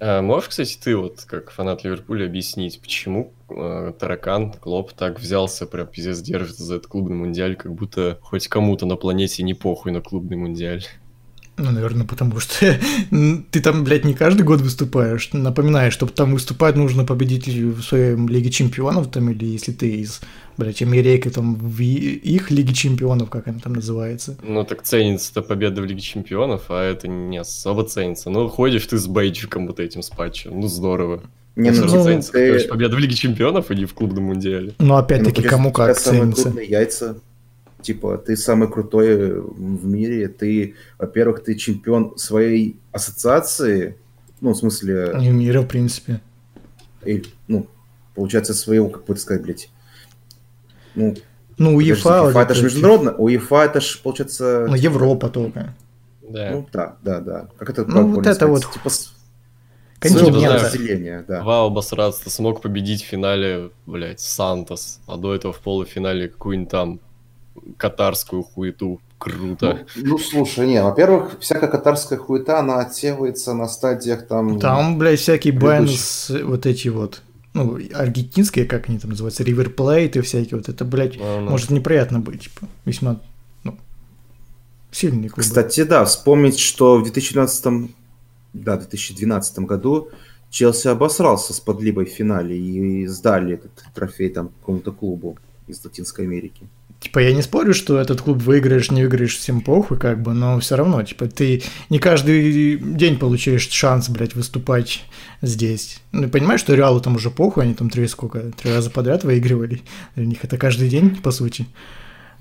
А можешь, кстати, ты вот как фанат Ливерпуля объяснить, почему э, таракан Клоп так взялся, прям пиздец держится за этот клубный мундиаль, как будто хоть кому-то на планете не похуй на клубный мундиаль. Ну, наверное, потому что ты там, блядь, не каждый год выступаешь. Напоминаю, чтобы там выступать, нужно победить в своей Лиге Чемпионов, там, или если ты из, блядь, Америки, там, в и- их Лиге Чемпионов, как она там называется. Ну так ценится-то победа в Лиге Чемпионов, а это не особо ценится. Ну ходишь ты с бейджиком вот этим с патчем, ну здорово. Не, ну, ну, ценится, ты- короче, победа в Лиге Чемпионов, а не в клубном мундиале. Но ну, опять-таки, потому кому как самые ценится. крупные яйца. Типа, ты самый крутой в мире. Ты, во-первых, ты чемпион своей ассоциации. Ну, в смысле, Не мира, в принципе. и, ну, получается, своего, как бы сказать, блядь. Ну, Ну, УЕФА... УЕФА это же международно. УЕФА это же, получается... Ну, Европа только. Да. Ну да, да, да. Как это Ну, вот это сказать? вот Типа континент. Да. Вау, обосраться, ты смог победить в финале, блядь, Сантос, а до этого в полуфинале какую-нибудь там катарскую хуету. Круто. Ну, ну, слушай, не, во-первых, всякая катарская хуета, она отсеивается на стадиях там... Там, блядь, всякие. Binance, вот эти вот, ну, аргентинские, как они там называются, Plate и всякие вот, это, блядь, Ну-ну. может неприятно быть, типа, весьма, ну, сильные клубы. Кстати, да, вспомнить, что в 2012, да, 2012 году Челси обосрался с подлибой в финале и сдали этот трофей там какому-то клубу из Латинской Америки. Типа, я не спорю, что этот клуб выиграешь, не выиграешь, всем похуй, как бы, но все равно, типа, ты не каждый день получаешь шанс, блядь, выступать здесь. Ну, понимаешь, что Реалу там уже похуй, они там три сколько, три раза подряд выигрывали. Для них это каждый день, по сути.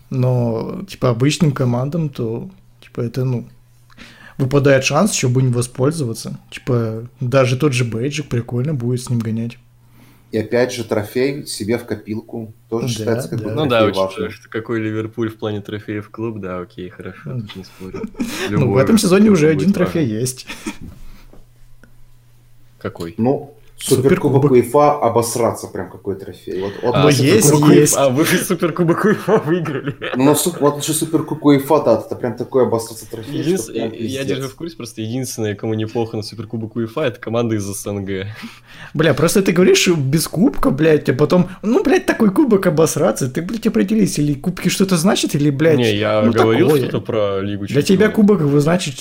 Но, типа, обычным командам, то, типа, это, ну, выпадает шанс еще бы не воспользоваться. Типа, даже тот же бейджик прикольно будет с ним гонять. И опять же, трофей себе в копилку тоже Да, считается как да. бы Ну да, учитывая, что какой Ливерпуль в плане трофеев клуб, да, окей, хорошо, тут не спорю. ну, в этом сезоне уже один трофей есть. Какой? Ну, Суперкубок. Суперкубок УЕФА обосраться прям какой трофей. Вот, вот А, есть, Суперкубок есть. А, вы Суперкубок УЕФА выиграли. Ну, вот еще Суперкубок УЕФА, да, это прям такой обосраться трофей, прям я держу в курсе, просто единственное, кому неплохо на Суперкубок УЕФА, это команда из СНГ. Бля, просто ты говоришь без кубка, блядь, а потом, ну, блядь, такой кубок обосраться, ты, блядь, определись, или кубки что-то значит, или, блядь, Не, я ну, говорил что-то про Лигу Для тебя Чемпионов. кубок, значит,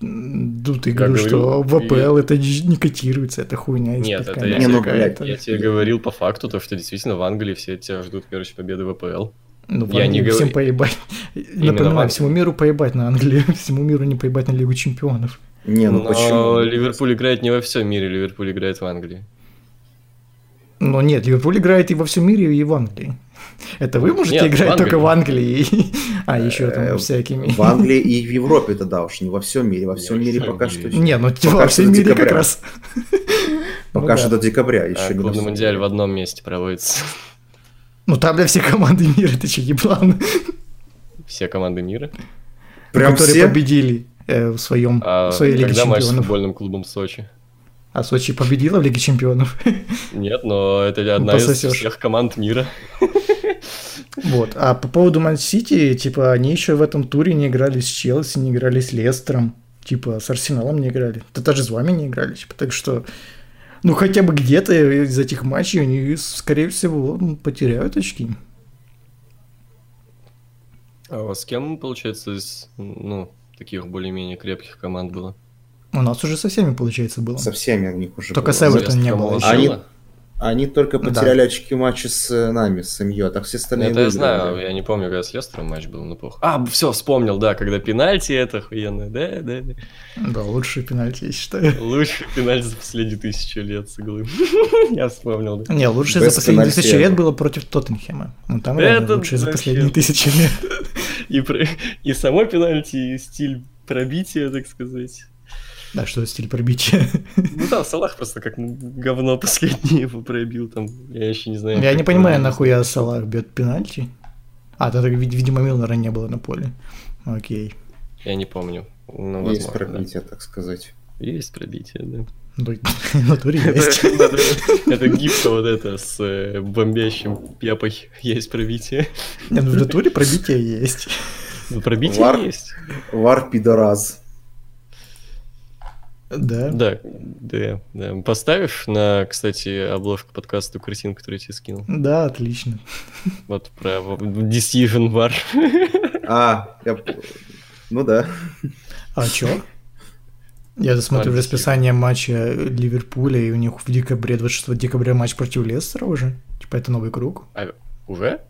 ну, ты говорю, что говорю, в АПЛ это не котируется, это хуйня Нет, это я, Не, ну, тебе- блядь, я тебе говорил по факту, то, что действительно в Англии все тебя ждут, короче, победы в АПЛ. Ну, в я не говорю- всем поебать. Именно в Напоминаю, всему миру поебать на Англию, всему миру не поебать на Лигу Чемпионов. Не, ну Но почему? Ливерпуль играет не во всем мире, Ливерпуль играет в Англии. Но нет, Ливерпуль играет и во всем мире, и в Англии. Это вы можете Нет, в играть только в Англии. А, еще Э, там всякими. В Англии и в Европе тогда уж, не во всем мире. Во всем мире пока что еще. Не, ну во всем мире как раз. Пока Ну что до декабря А еще не клубный мундиаль в одном месте проводится. Ну там для всей команды мира, ты че, еблан? Все команды мира. Прям Которые все? победили э, в своем, А в своей Лиге когда матч с Чемпионов. футбольным клубом Сочи? А Сочи победила в Лиге Чемпионов. Нет, но это одна из пососёшь. всех команд мира. Вот. А по поводу Ман Сити, типа, они еще в этом туре не играли с Челси, не играли с Лестером, типа, с Арсеналом не играли. Да даже с вами не играли, типа, так что... Ну, хотя бы где-то из этих матчей они, скорее всего, потеряют очки. А с кем, получается, из, ну, таких более-менее крепких команд было? У нас уже со всеми, получается, было. Со всеми у них уже Только было. с Эвертон не было еще. Они- Они только Да. потеряли очки в матче с э, нами, с МЮ, а так все остальные Это я выиграли. знаю, я не помню, когда с Лестером матч был, но плохо. А, все, вспомнил, да, когда пенальти это охуенно, да, да, да. Да, лучший пенальти, я считаю. Лучший пенальти за последние тысячу лет с иглы. Я вспомнил, да. Не, Без за последние тысячи лет было против Тоттенхема. Ну, там Это лучшее за последние тысячи лет. И, про- и само пенальти, и стиль пробития, так сказать. Да, что стиль пробития. Ну там Салах просто как говно последнее его пробил, там, я еще не знаю. Я не понимаю, нахуя Салах бьет пенальти. А, тогда, вид- видимо, Милнера не было на поле. Окей. Я не помню. Ну, Есть возможно, да. пробитие, так сказать. Есть пробитие, да. Ну, в натуре есть. Это гифка вот это с э, бомбящим пепой. Есть пробитие. Не, ну в натуре пробитие есть. Ну, Пробитие Вар. есть. Вар пидораз. Да. Да, да, да. Поставишь на, кстати, обложку подкаста ту картинку, которую я тебе скинул. Да, отлично. Вот про Decision Bar. А, я... ну да. А чё? Я досмотрю Маленький. расписание матча Ливерпуля, и у них в декабре, 26 декабря матч против Лестера уже. Типа это новый круг. А, уже?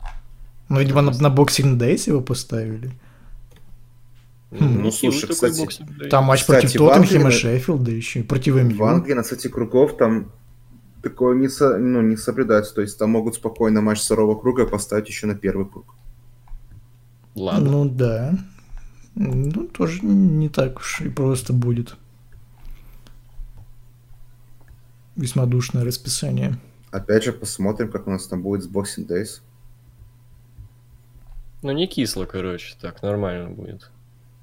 Ну, видимо, на, на Boxing Days его поставили. Ну, хилый слушай, кстати, боксинг, да. Там матч Кстати, против в Англии на- Шеффилда еще, и против В МЮ. Англии на сайте кругов там такое не, со- ну, не соблюдается. То есть там могут спокойно матч второго круга поставить еще на первый круг. Ладно. Ну да. Ну, тоже не так уж и просто будет. Весьма душное расписание. Опять же, посмотрим, как у нас там будет с Boxing Days. Ну, не кисло, короче, так, нормально будет.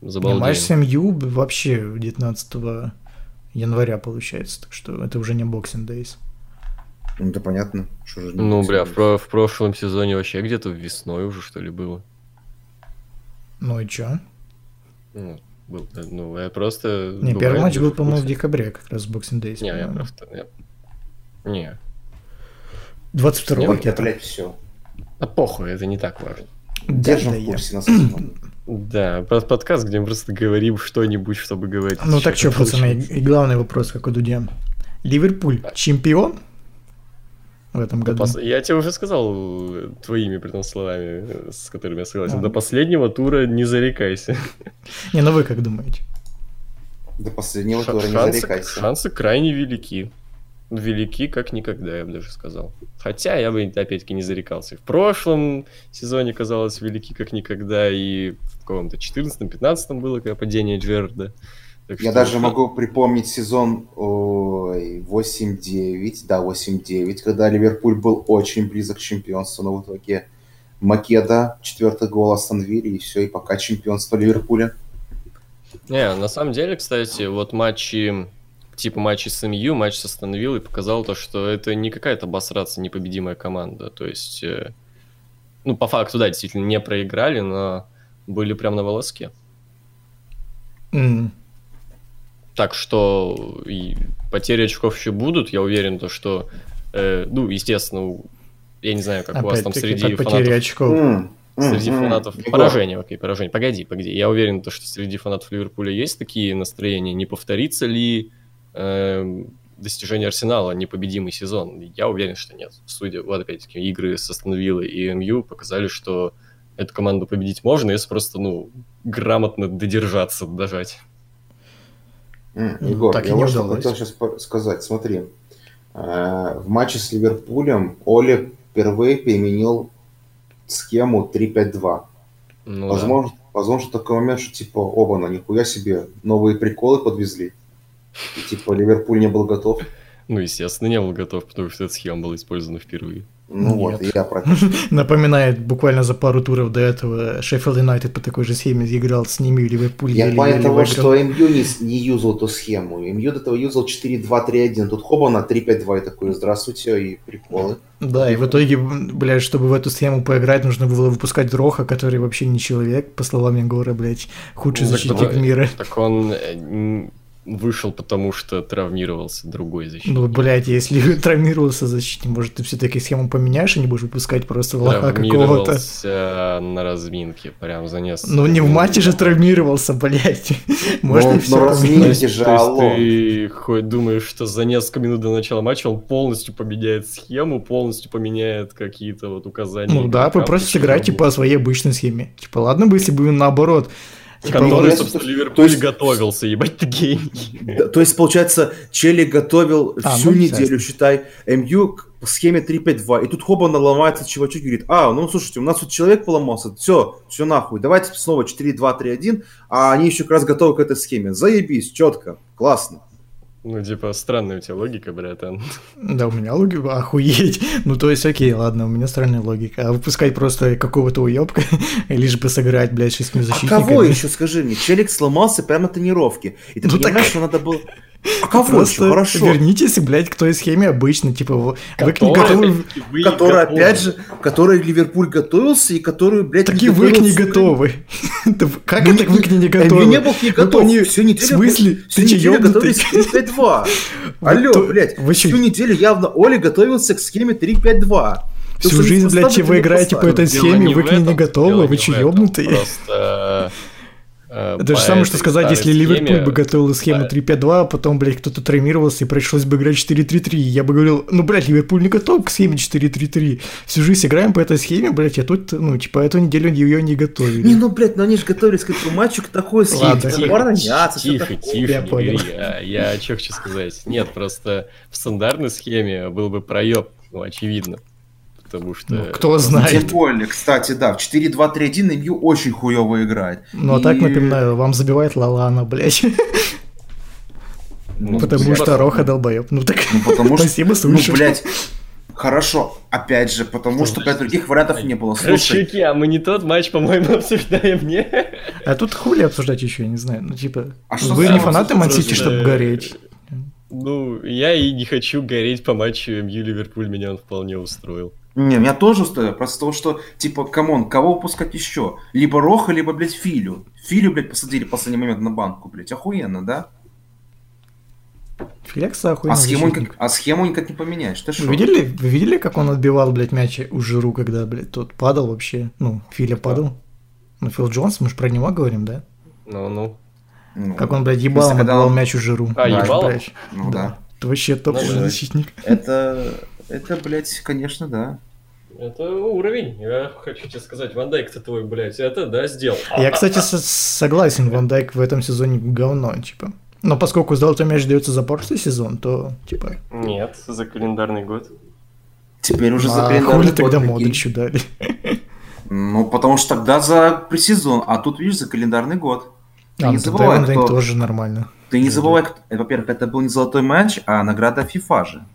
Забалдеем. матч с МЮ вообще 19 января получается, так что это уже не Boxing Days. Ну, да понятно. Что же не Ну, бля, в, боксинг? про- в прошлом сезоне вообще где-то весной уже, что ли, было. Ну и чё? Ну, был, э, ну, я просто... Не, первый матч был, в по-моему, в декабре, как раз Boxing Days. Не, я просто... я- Не. 22 Вот я, блядь, все. А похуй, это не так важно. Держим в я. курсе на самом деле. Да, про- подкаст, где мы просто говорим что-нибудь, чтобы говорить. Ну так что, пацаны, и главный вопрос, как у Дудя. Ливерпуль чемпион в этом году? пос- Я тебе уже сказал э, твоими при том словами, э, с которыми я согласен. А. До последнего тура не зарекайся. Не, ну вы как думаете? До последнего Ша- тура не шансы, зарекайся. шансы крайне велики. Велики, как никогда, я бы даже сказал. Хотя я бы, опять-таки, не зарекался. В прошлом сезоне казалось велики, как никогда, и в каком-то 14-15 было когда падение Джерарда. Так Я что- даже могу припомнить сезон ой, 8-9, да, 8-9, когда Ливерпуль был очень близок к чемпионству, но в итоге Македа, четвертый гол остановили, и все, и пока чемпионство Ливерпуля. Не, на самом деле, кстати, вот матчи, типа матчи с МЮ, матч с Астон Виллой показал то, что это не какая-то обосраться непобедимая команда. То есть, э, ну, по факту, да, действительно, не проиграли, но были прям на волоске. М, Так что и потери очков еще будут, я уверен, то, что, э, ну, естественно, у- я не знаю, как у вас там среди фанатов... очков. М, Среди м, фанатов Егор, поражение, окей, поражение. Погоди, погоди. Я уверен, то, что среди фанатов Ливерпуля есть такие настроения. Не повторится ли эм, достижение Арсенала непобедимый сезон? Я уверен, что нет. Судя, вот опять-таки, игры с Астон Виллой и МЮ показали, что эту команду победить можно, если просто, ну, грамотно додержаться, дожать. Ну, Егор, так я не вот что хотел сейчас сказать. Смотри, э, в матче с Ливерпулем Оли впервые применил схему 3-5-2. Ну, да. возможно, возможно, такой момент, что типа, оба, на нихуя себе новые приколы подвезли. И типа Ливерпуль не был готов. Ну, естественно, не был готов, потому что эта схема была использована впервые. Ну Нет. вот, и я про Напоминает буквально за пару туров до этого Шеффилд Юнайтед по такой же схеме играл с ними, и Ливерпуль Я еле-еле понял того, выиграл. что МЮ не, не юзал эту схему. МЮ до этого юзал 4-2-3-1. Тут хоба на 3-5-2 и такой, здравствуйте, и приколы. Да, и в итоге, блядь, чтобы в эту схему поиграть, нужно было выпускать Роха, который вообще не человек, по словам Егора, блядь, худший Ну, так защитник давай. мира. Так он э, вышел, потому что травмировался другой защитник. Ну, блядь, если травмировался защитник, может, ты все-таки схему поменяешь и не будешь выпускать просто лоха какого-то. На разминке, прям за несколько. Ну, не в матче же травмировался, блядь. Можно Ну, все ну, есть, же, ты хоть думаешь, что за несколько минут до начала матча он полностью поменяет схему, полностью поменяет какие-то вот указания. Ну да, вы игрокам, просто чтобы сыграйте было. по своей обычной схеме. Типа, ладно бы, если бы наоборот. Типа, Который, собственно, то Ливерпуль есть- готовился, ебать ты гений. Да, то есть, получается, Челик готовил А, всю ну, неделю, считай, МЮ к схеме 3-5-2, и тут хоба наломается чувачок и говорит, а, ну слушайте, у нас тут человек поломался, все, все нахуй, давайте снова 4-2-3-1, а они еще как раз готовы к этой схеме. Заебись, четко, классно. Ну, типа, странная у тебя логика, братан. Да, у меня логика, охуеть. Ну, то есть, окей, ладно, у меня странная логика. А выпускать просто какого-то уебка, лишь бы сыграть, блядь, шестью А защитниками. кого еще, скажи мне? Челик сломался прямо на тренировке. И ты Ну понимаешь, так- что надо было... А кого Просто еще? Хорошо. вернитесь, блядь, к той схеме обычно, типа, вы вы к ней Который, готовы, Которая, готовы. опять же, которой Ливерпуль готовился, и которую, блядь, так и вы к ней готовы. В- Как это вы к ней не МЮ готовы? не был к ней готов. Всю В неделю, смысле? всю Ты че, готовились к 3-5-2. Вы Алло, блядь, всю неделю явно Оля готовился к схеме 3-5-2. Ты Всю жизнь, блядь, вы играете по этой схеме, вы в к ней не готовы, вы че, в ёбнутые? Просто... э, Это же самое, что сказать, если Ливерпуль бы готовил схему Да. 3-5-2, а потом, блядь, кто-то травмировался и пришлось бы играть 4-3-3. Я бы говорил, ну, блядь, Ливерпуль не готов к схеме 4-3-3. Всю жизнь играем по этой схеме, блядь, а тут, ну, типа, эту неделю ее не готовили. Не, ну, блядь, ну они же готовились к этому матчу, к такой схеме. Тихо, всё тихо, такое. тихо, Я понял. Я, я что хочу сказать? Нет, просто в стандартной схеме был бы проеб, ну, очевидно. Потому что... Ну, кто Тем знает. более, кстати, да, в 4-2-3-1 МЮ очень хуево играет. Ну, а так, И- напоминаю, вам забивает Лалана, блядь. Ну, Потому блядь, что Роха долбоеб. Ну, так, Ну, потому что, спасибо, ну, слышу. блядь, Хорошо, опять же, потому что, блядь, других вариантов не было. Слушай, Короче, а мы не тот матч, по-моему, обсуждаем, не? А тут хули обсуждать еще, я не знаю. Ну, типа, А что вы не фанаты Мансити, чтобы гореть. Ну, я и не хочу гореть по матчу МЮ Ливерпуль, меня он вполне устроил. Не, меня тоже устроило. Просто того, что, типа, come on, кого выпускать еще? Либо Роха, либо, блядь, Филю. Филю, блядь, посадили в последний момент на банку, блядь. Охуенно, да? Филекса А охуенный схему, защитник. никак, а схему никак не поменяешь. Ты Вы что? видели, вы видели, как он отбивал, блядь, мяч у Жиру, когда, блядь, тот падал вообще? Ну, Филя падал. Ну, Фил Джонс, мы же про него говорим, да? Ну-ну. Ну, Как он, блядь, ебалом когда отбивал он- мяч у Жиру. А, Блядь, ебалом? блядь. Ну да. Это вообще топовый Ну да. защитник. Это, это, блядь, конечно, да. Это уровень. Я хочу тебе сказать, Ван Дайк-то твой, блядь, это да, сделал. Я, кстати, со- согласен, Ван Дайк в этом сезоне говно, типа. Но поскольку золотой мяч дается за прошлый сезон, то, типа, Нет, за календарный год. Теперь уже за а календарный хули год, тогда. Модричу дали? Ну, потому что тогда за пресезон, а тут, видишь, за календарный год. Ты А, не ну забывай, кто- тоже нормально. Ты не забывай, кто- во-первых, это был не золотой матч, а награда FIFA же.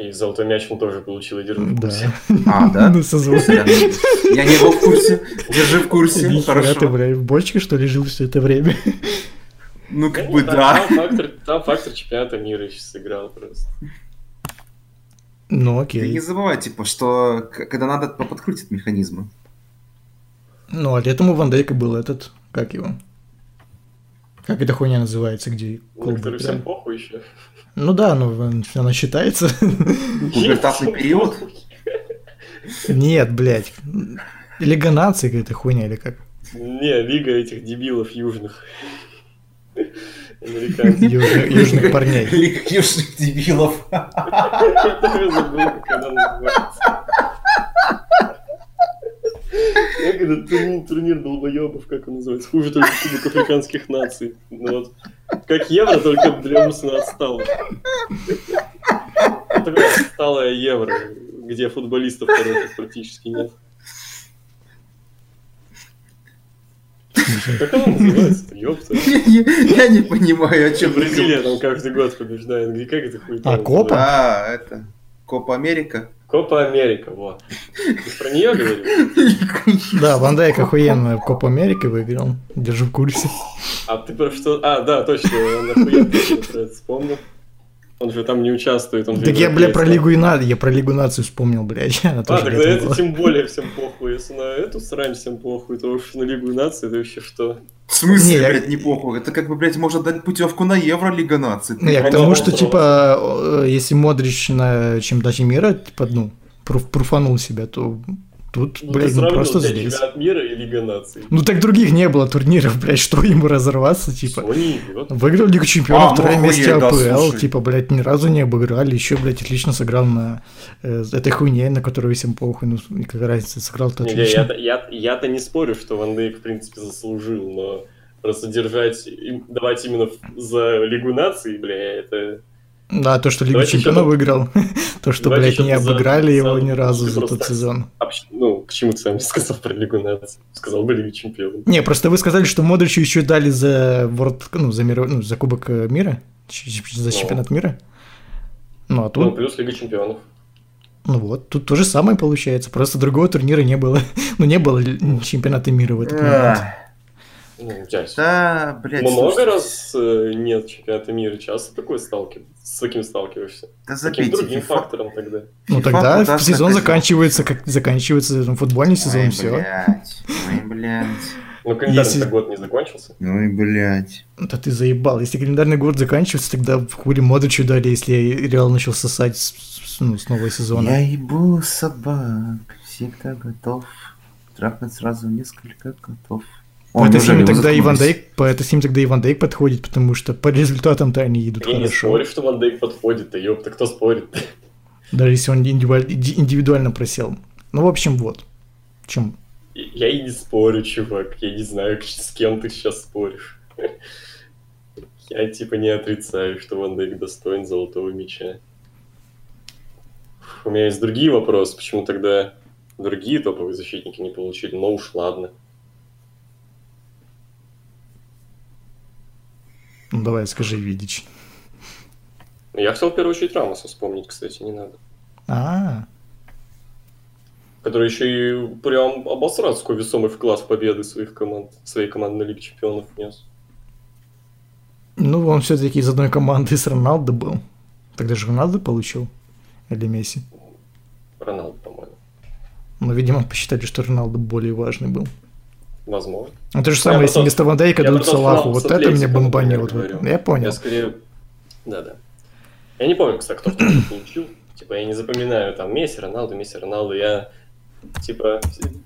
И золотой мяч он тоже получил, и держу в Да. курсе. А, да? Ну, созвон. Я не был в курсе. Держи в курсе. Нихера ты, Хорошо. блядь, в бочке, что ли, жил все это время? Ну, как бы да. Там фактор, чемпионата мира еще сыграл просто. Ну, Ты не окей. забывай, типа, что когда надо, то подкрутить механизмы. Ну, а летом у Ван Дейка был этот, как его? Как эта хуйня называется, где клуб Некоторым всем играет? похуй еще. Ну да, ну он- она считается. Пубертатный период. Нет, блядь. Лига наций какая-то хуйня или как? Не, лига этих дебилов южных. Южных, южных парней. Лига южных дебилов. Я забыл, как она называется. Как этот турнир, турнир долбоебов, как он называется? Хуже только Кубок Африканских наций. Ну вот. Как Евро, только для умственно отстало. Такое отсталое Евро, где футболистов хороших практически нет. Как оно называется? Ёпта. Я не понимаю, о чем Бразилия там каждый год побеждает. Где как это хуйня? А, Копа? А, это... Копа Америка. Копа Америка, вот. Ты про нее говоришь? Да, Ван Дайк охуенно Копа Америки выиграл. Держу в курсе. А ты про что? А, да, точно, он охуенно вспомнил. Он же там не участвует, он Так я, бля, про. Лигу и надо, я про Лигу наций вспомнил, блядь. Она А, тогда это была. тем более всем похуй. Если на эту срань всем похуй, то уж на Лигу нации это вообще что? В смысле, Не, я- блядь, не похуй? Это как бы, блядь, можно дать путевку на Евро Лига наций. Ну, я к тому, что, типа, э, если Модрич на чемпионате мира, типа, ну, пруф- пруфанул себя, то тут, Ну, блядь, ты ну просто здесь. чемпионат мира и Лига наций. Ну, так других не было турниров, блядь, что ему разорваться, типа. Sony. Выиграл Лигу Чемпионов, А, ну, второе месте охуеть, да, АПЛ, слушай. типа, блядь, ни разу не обыграли, еще, блядь, отлично сыграл на э, этой хуйне, на которую всем похуй, ну, и какая разница, сыграл-то не, отлично. я-то, я, я-то не спорю, что Ван Дейк, в принципе, заслужил, но просто держать, давать именно за Лигу наций, бля, это... Да, то, что Лигу Давайте Чемпионов выиграл, то, что, блядь, не обыграли его ни разу за тот сезон. Ну, к чему ты сам не сказал про Лигу наций? Сказал бы Лигу чемпионов. Не, просто вы сказали, что Модричу еще дали за World, ну, за, миров- ну, за Кубок э, мира, за Ну. чемпионат мира. Ну, а Ну, тут, плюс Лига чемпионов. ну вот, тут то же самое получается, просто другого турнира не было. Ну, не было ли- чемпионата мира в этот момент. Ну. Да, блядь, Много слушайте, раз э, нет чемпионата мира, часто такое сталкив... с таким сталкиваешься? Да С каким забейте, другим FIFA. фактором тогда? Ну, FIFA тогда сезон заканчивается, как заканчивается ну, футбольный сезон, Ой, все. блядь, ой, блядь. Ну, календарный Если- год не закончился. Ой, блядь. Да ты заебал. Если календарный год заканчивается, тогда в хули Модричу дали, если Реал начал сосать с, с- ну, с нового сезона. Я ебу собак, всегда готов. Трахнуть сразу несколько котов. По О, этой неужели схеме вы тогда Иван заткнулись? Дейк, по этой схеме тогда Иван Дейк подходит, потому что по результатам-то они идут Я не хорошо. спорю, что Ван Дейк подходит, да ёпта, кто спорит? Даже если он индивидуально просел. Ну, в общем, вот. В чем? Я и не спорю, чувак. Я не знаю, с кем ты сейчас споришь. Я типа не отрицаю, что Ван Дейк достоин золотого мяча. У меня есть другие вопросы, почему тогда другие топовые защитники не получили, но уж ладно. Ну, давай, скажи, Видич. Я хотел в первую очередь Рамоса вспомнить, кстати, не надо. А, который еще и прям обосраться весомый вклад в победы своих команд, своей команды на Лиге Чемпионов внес. Ну, он все-таки из одной команды с Роналдо был. Тогда же Роналдо получил. Или Месси. Роналдо, по-моему. Ну, видимо, посчитали, что Роналдо более важный был. Возможно. Ну, то же самое, если вместо Ван Дейка я дадут Салаху. Вот это мне например, Вот. Я понял. Я скорее... Да-да. Я не помню, кстати, кто получил. Типа, я не запоминаю там Месси, Роналду, Месси, Роналду. Я, типа,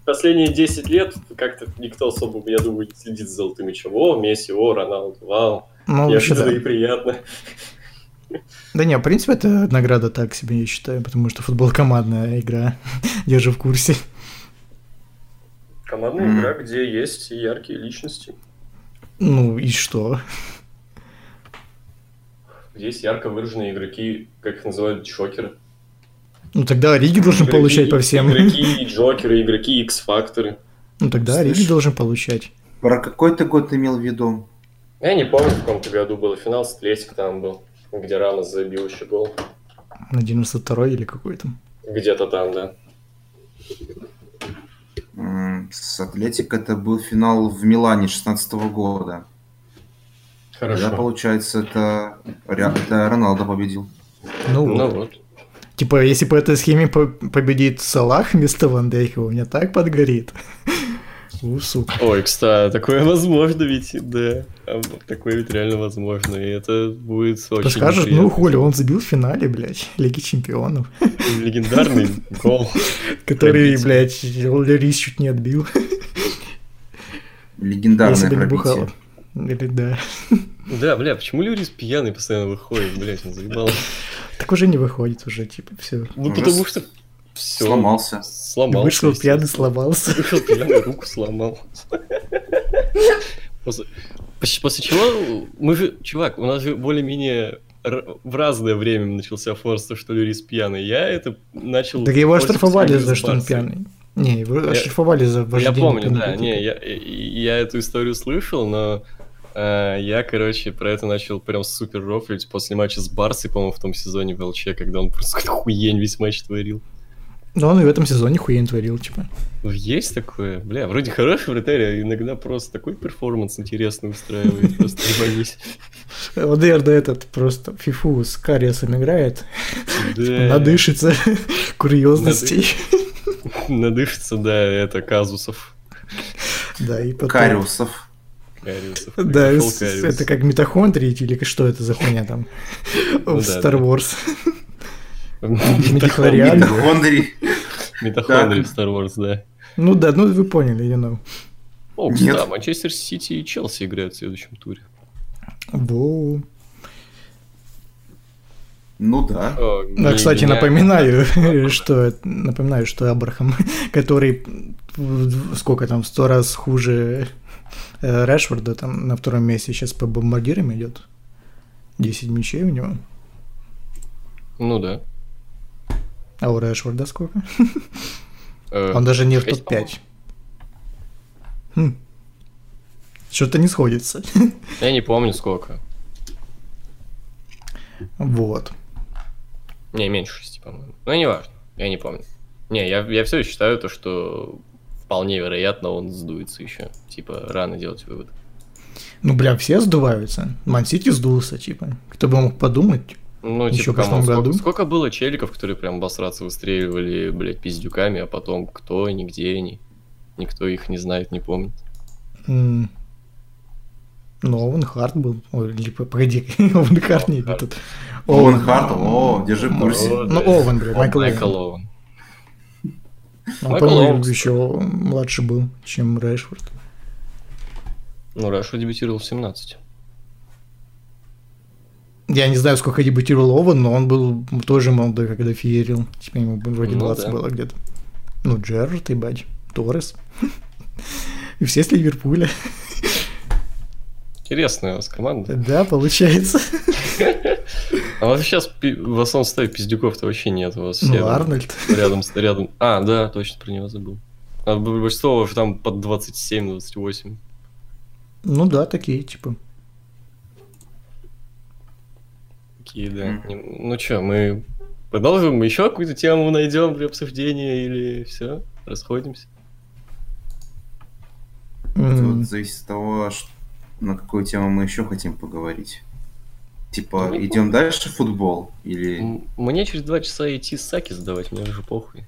последние 10 лет как-то никто особо, я думаю, не следит за золотым мячом. О, Месси, о, Роналду, вау. Ну, Неожиданно да. и приятно. Да не, в принципе, это награда так себе, я считаю, потому что футбол командная игра. Держу в курсе. Командная Мгм. игра, где есть яркие личности. Ну и что? Где есть ярко выраженные игроки, как их называют, джокеры. Ну тогда Риги должен Игроки- получать по всем. Игроки джокеры, игроки X-факторы. Ну тогда Слышь. Риги должен получать. Про какой ты год ты имел в виду? Я не помню, в каком-то году был финал с Атлетик там был, где Рамос забил еще гол. На 92 или какой там. Где-то там, да. С Атлетик это был финал в Милане 16 года. Тогда, получается, это, это Роналдо победил. Ну, Ну вот. вот. Типа, если по этой схеме по- победит Салах вместо Ван Дейка, у меня так подгорит. У, сука. Ой, кстати, такое возможно ведь, да. Такое ведь реально возможно, и это будет очень Скажешь, ну хули, он забил в финале, блядь, Лиги Чемпионов. Легендарный гол. Который, блядь, Лерис чуть не отбил. Легендарное не пробитие. Или да. Да, бля, почему Люрис пьяный постоянно выходит, блядь, он заебал. Так уже не выходит уже, типа, все. Ну, потому что все. Сломался. Сломался. Вышел пьяный, сломался. Вышел пьяный, руку сломал. После, после- чего мы же, чувак, у нас же более-менее р- в разное время начался форс, то, что Люрис пьяный. Я это начал... Так его оштрафовали за что он пьяный. Не, его оштрафовали за Я вождение. помню, да, не, я, я эту историю слышал, но э, я, короче, про это начал прям супер рофлить после матча с Барсой, по-моему, в том сезоне в ЛЧ, когда он просто какую-то хуень весь матч творил. Но он и в этом сезоне хуйню творил, типа. Есть такое? Бля, вроде хороший вратарь, а иногда просто такой перформанс интересный устраивает, просто ебанись. ОДР да этот просто фифу с кариесом играет, Да. надышится курьезностей. Надышится, да, это казусов. Да, и потом... Кариусов. Кариусов. Да, это как митохондрии или что это за хуйня там Ну в да, Star. Wars. Митохондрий. Митохондрий в Star Wars, да. Ну да, ну вы поняли, you know. О, Нет. кстати, Манчестер Сити и Челси играют в следующем туре. Во. Ну да. О, А, не- кстати, меня- напоминаю, что напоминаю, что Абрахам, который сколько там, сто раз хуже э, Решфорда, там на втором месте сейчас по бомбардирам идет. 10 мячей у него. Ну да. А у Решфорда сколько? Он даже не в шесть, топ-5. Хм. Что-то не сходится. Я не помню сколько. Вот. Не, меньше шести, по-моему. Ну, не важно. Я не помню. Не, я, я все считаю то, что вполне вероятно он сдуется еще. Типа, рано делать вывод. Ну, бля, все сдуваются. Мансити сдулся, типа. Кто бы мог подумать. Ну, Ещё типа, в прошлом come on, сколько, году. сколько было челиков, которые прям обосраться выстреливали, блядь, пиздюками, а потом кто, нигде они. Никто их не знает, не помнит. М. Ну, Оуэн Харт был. Ой, или, п- погоди, Оуэн Харт не этот. Оуэн Харт, о, держи в курсе. Ну. Оуэн, бля, О, Майкл Оуэн. Оуэн. Он, по-моему, еще младше был, чем Решфорд. Ну, Раша дебютировал в 17. Я не знаю, сколько дебютировал Оуэн, но он был тоже молодой, когда феерил. Типа ему вроде Ну 20 да. было где-то. Ну, Джерард, и бать, Торрес. И все с Ливерпуля. Интересная у вас команда. Да, получается. А вас сейчас в основном составе пиздюков-то вообще нет. У вас все Ну, Арнольд. рядом, рядом. А, да, точно про него забыл. А большинство уже там под 27-28. Ну да, такие, типа. Такие, да. Не- Ну что, мы продолжим? Еще какую-то тему найдем для обсуждения или все? расходимся. М, Тут зависит от того, ш- на какую тему мы еще хотим поговорить. Типа, Ну, идем дальше в футбол? Или... Мне через два часа идти саки сдавать, мне уже похуй.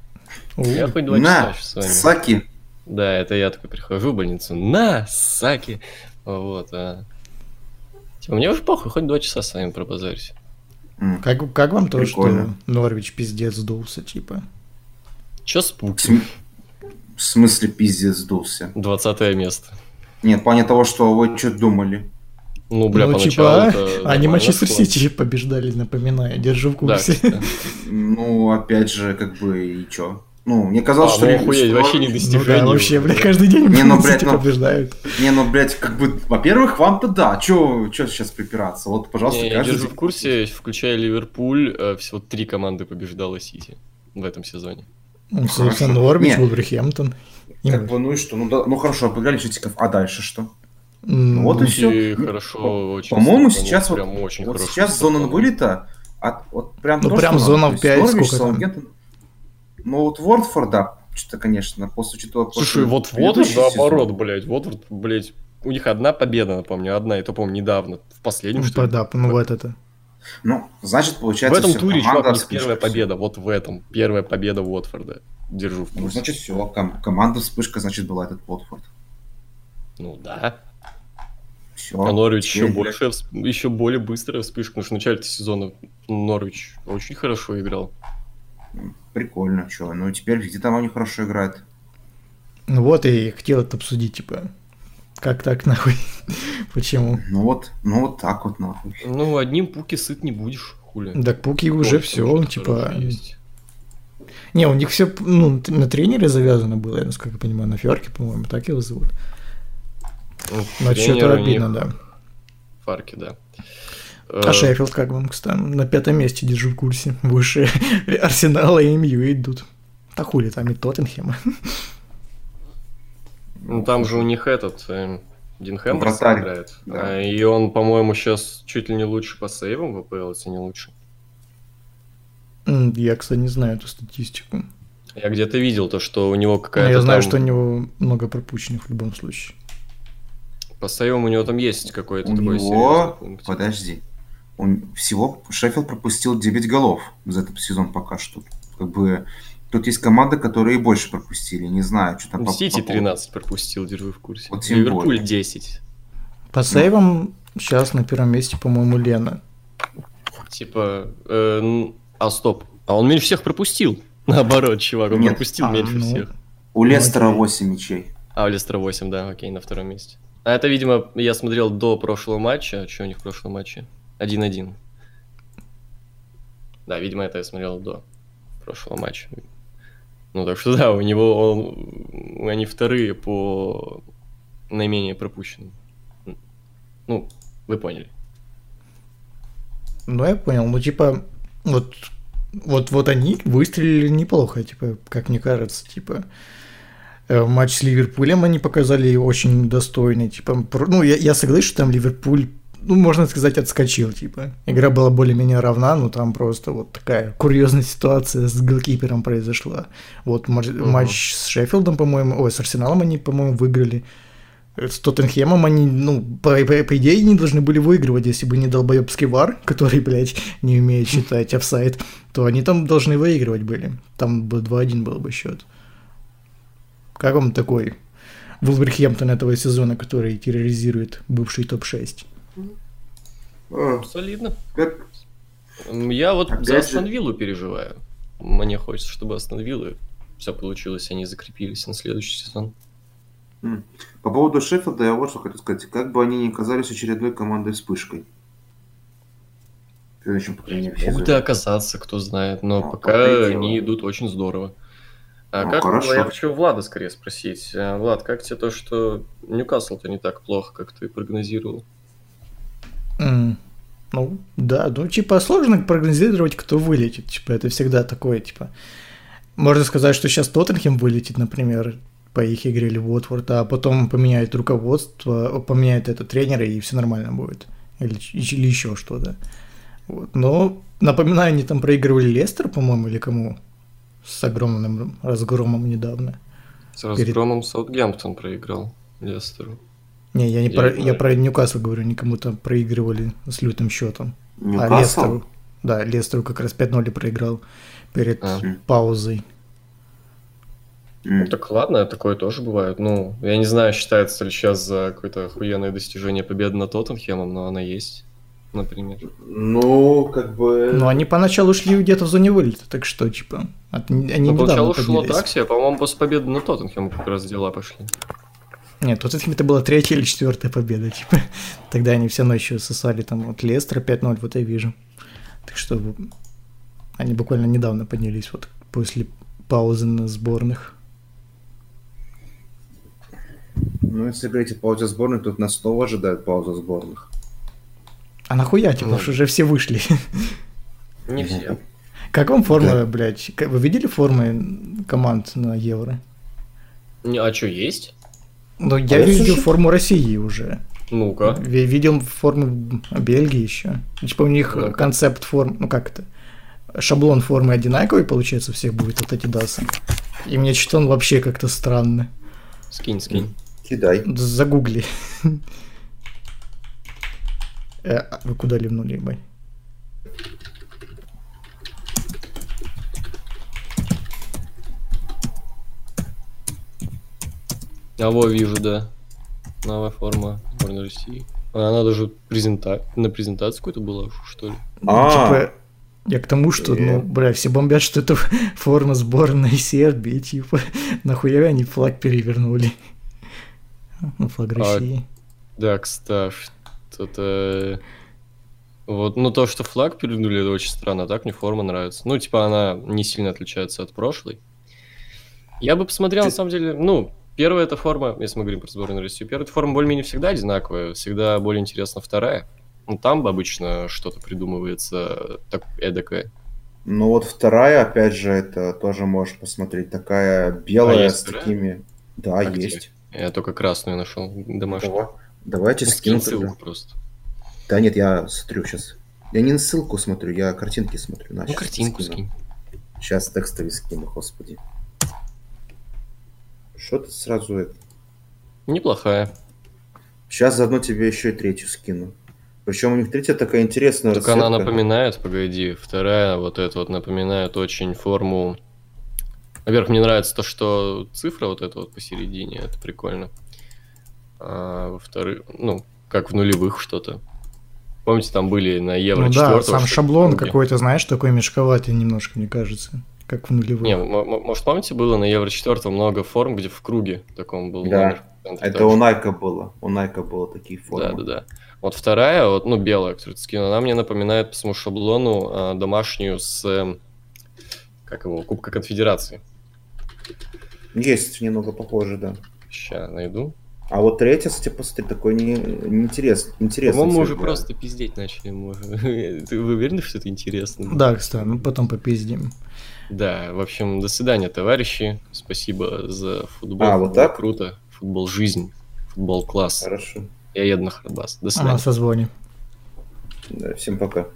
Я хоть два часа На, с вами. Саки! Да, это я такой прихожу в больницу. На, саки! Вот, а... Типа, мне уже похуй, хоть два часа с вами пробазарюсь. Как, как вам то, Прикольно. что Норвич пиздец сдулся, типа? Чё В спуки? см- в смысле пиздец сдулся? Двадцатое место. Нет, в плане того, что вы что думали? Ну, бля, ну, поначалу типа, это они Манчестер. Сити побеждали, напоминаю, держу в Да, курсе. кстати. Ну, опять же, как бы, и чё? Ну, мне казалось, А, что... ну охуеть, что- вообще не Ну достижение. да, вообще, блядь, каждый день Не, ну, блядь, Сити ну- побеждают. Не, ну, блядь, как бы, во-первых, вам-то да, чё, чё сейчас припираться? Вот, пожалуйста, Не, я каждый... держу в курсе, включая Ливерпуль, э, всего три команды побеждало Сити в этом сезоне. Ну, собственно. Норвич, Не. Вулверхэмптон. Как бы, ну и что? Ну, да, ну хорошо, обыграли Шитиков, а дальше что? М, вот и Ну, хорошо, очень По-моему, сейчас вот, прям очень вот сейчас зона вылета, от, вот прям Ну, прям зона в То есть пять, Норвич, сколько там? Ну вот Уортфорд, да, что-то, конечно, после учета... Слушай, вот вот наоборот, блядь, вот вот, блядь, у них одна победа, напомню, одна, и то, по-моему, недавно, в последнем, Ну, что ли. да, ну вот это. Ну, значит, В получается... этом всё, туре, чувак, у них первая победа, вот в этом, первая победа Уотфорда. Держу в Ну, курсе. значит, все, команда вспышка, значит, была этот Уотфорд. Ну да. Все. А Норвич еще больше, еще более быстрая вспышка, потому что в начале сезона Норвич очень хорошо играл. Прикольно, что. Ну, теперь где там они хорошо играют. Ну вот, и хотел это обсудить, типа, как так, нахуй? Почему? Ну вот, ну вот так вот, нахуй. Ну, одним пуки сыт не будешь, хули. Так Пуки уже Тоже все, что-то типа... есть. Не, у них все, ну, на тренере завязано было, я насколько понимаю, на Ферке, по-моему, так его зовут. Ну, Но что-то обидно, них да. Фарки, да. А Э, Шеффилд как вам, кстати? На пятом месте держу в курсе. Выше Арсенала и МЮ идут. Да хули, там и Тоттенхэм. Ну, там же у них этот, э, Дин Вратарь, играет. да. А, И он, по-моему, сейчас чуть ли не лучше по сейвам в АПЛ, если не лучше. Я, кстати, не знаю эту статистику. Я где-то видел то, что у него какая-то я знаю, там- что у него много пропущенных в любом случае. По сейвам у него там есть какой-то У такой серьезный него... пункт. Подожди. Он всего Шеффилд пропустил 9 голов за этот сезон пока что. Как бы тут есть команды, которые и больше пропустили. Не знаю, что там Ну, по- Сити по поводу- 13 пропустил, держу в курсе. Вот Ливерпуль более. 10. По сейвам сейчас на первом месте, по-моему, Лена. Типа, э, а стоп, а он меньше всех пропустил. Наоборот, чувак, он Нет. пропустил А, меньше ну. всех. У Лестера окей. 8 мячей. А, у Лестера 8, да, окей, на втором месте. А это, видимо, я смотрел до прошлого матча. А что у них в прошлом матче? 1-1. Да, видимо, это я смотрел до прошлого матча. Ну, так что да, у него он, они вторые по наименее пропущенным. Ну, вы поняли. Ну, я понял. Ну, типа, вот, вот, вот они выстрелили неплохо, типа, как мне кажется, типа. э, Матч с Ливерпулем они показали очень достойный, типа, ну, я, я согласен, что там Ливерпуль, ну, можно сказать, отскочил, типа. Игра была более-менее равна, но там просто вот такая курьезная ситуация с голкипером произошла. Вот матч, матч с Шеффилдом, по-моему, ой, с Арсеналом они, по-моему, выиграли. С Тоттенхемом они, ну, по, по- по идее, не должны были выигрывать, если бы не долбоебский вар, который, блядь, не умеет считать офсайд, то они там должны выигрывать были. Там бы 2-1 был бы счет. Как вам такой Вулверхэмптон этого сезона, который терроризирует бывший топ-6? Солидно. Как- Я вот Опять за Астон Виллу переживаю. Мне хочется, чтобы Астон Виллы все получилось, они закрепились на следующий сезон. По поводу Шеффилда я вот что хочу сказать. Как бы они ни оказались очередной командой вспышкой. Следующем, по крайней мере, Могут и оказаться, кто знает, но Ну, пока пока они идут очень здорово. А Ну, как хорошо. я хочу Влада скорее спросить. А, Влад, как тебе то, что Ньюкасл-то не так плохо, как ты прогнозировал? М, Ну, да, ну, типа, сложно прогнозировать, кто вылетит. Типа, это всегда такое, типа... Можно сказать, что сейчас Тоттенхем вылетит, например, по их игре или Уотфорд, а потом поменяет руководство, поменяет это тренера, и все нормально будет. Или, или еще что-то. Вот. Но, напоминаю, они там проигрывали Лестер, по-моему, или кому? С огромным разгромом недавно. С разгромом Саутгемптон проиграл Лестеру. Не, я не Я про, не я про Ньюкасл говорю, они кому-то проигрывали с лютым счетом. А? Лестеру, да, Лестеру как раз 5-0 проиграл перед А. паузой. Ну так ладно, такое тоже бывает. Ну, я не знаю, считается ли сейчас за какое-то охуенное достижение победы над Тоттенхемом, но она есть, например. Ну, как бы... Но они поначалу шли где-то в зоне вылета, так что, типа, от- они Ну, поначалу шло так себе, по-моему, после победы над Тоттенхемом как раз дела пошли. Нет, вот это была третья или четвертая победа, типа. Тогда они все еще сосали там от Лестера 5-0, вот я вижу. Так что они буквально недавно поднялись, вот после паузы на сборных. Ну, если говорить о паузе сборной, тут нас снова ожидает пауза сборных. А нахуя, типа, Ну. уже все вышли. Не все. Как вам форма, блядь? Как- Вы видели формы команд на Евро? Не, а что, есть? Ну, я я видел слушаю- форму России уже. Ну-ка. Ви- Видел форму Бельгии еще. Типа у них Ну-ка. концепт форм, ну как это, шаблон формы одинаковый, получается, у всех будет от Адидаса. И мне что-то он вообще как-то странно. Скинь, скинь. Кидай. Загугли. Э, а Вы куда ливнули, ебать? А во, вижу, да. Новая форма сборной России. А Она даже презента... на презентацию какой-то была, что ли? А. Типа, я к тому, что, Э. ну, бля, все бомбят, что это форма сборной Сербии, типа, нахуя они флаг перевернули? Ну, флаг А, России. Да, кстати, что-то... Вот, ну то, что флаг перевернули, это очень странно, а так мне форма нравится. Ну, типа, она не сильно отличается от прошлой. Я бы посмотрел, на самом деле, ну, первая эта форма, если мы говорим про сборную Россию, первая форма более-менее всегда одинаковая, всегда более интересна вторая. Ну, там обычно что-то придумывается так эдакое. Ну вот вторая, опять же, это тоже можешь посмотреть. Такая белая А, есть с вторая? такими... Да, А где? есть. Я только красную нашел, домашнюю. Давай. Давайте Ну, скину тогда. ссылку просто. Да нет, я смотрю сейчас. Я не на ссылку смотрю, я картинки смотрю. На, Ну, картинку скину. скинь. Сейчас текстовый скину, господи. Что ты сразу это? Неплохая. Сейчас заодно тебе еще и третью скину. Причем у них третья такая интересная она расцветка. напоминает, погоди, вторая вот эта вот напоминает очень форму... Во-первых, мне нравится то, что цифра вот эта вот посередине, это прикольно. А во-вторых, ну, как в нулевых что-то. Помните, там были на Евро Ну да, 4 сам шаблон какой-то, знаешь, такой мешковатый немножко, мне кажется. Как в нулевых. Не, может, помните, было на Евро 4 много форм, где в круге таком был Да. номер. Это у Найка было. У Найка было такие формы. Да, да, да. Вот вторая, вот, ну, белая, которую ты скинул, она мне напоминает по своему шаблону а, домашнюю с, эм, как его, Кубка Конфедерации. Есть немного похоже, да. Сейчас найду. А вот третья, кстати, посмотри, такой не, не интерес, интересный. По-моему, мы уже просто пиздеть начали. мы уже. Ты вы уверены, что это интересно? Да, кстати, ну потом попиздим. Да, в общем, до свидания, товарищи. Спасибо за футбол. А, вот Футбол так? Круто. Футбол жизнь. Футбол класс. Хорошо. Я еду на Харбас. До свидания. Ага, созвоним. Да, всем пока.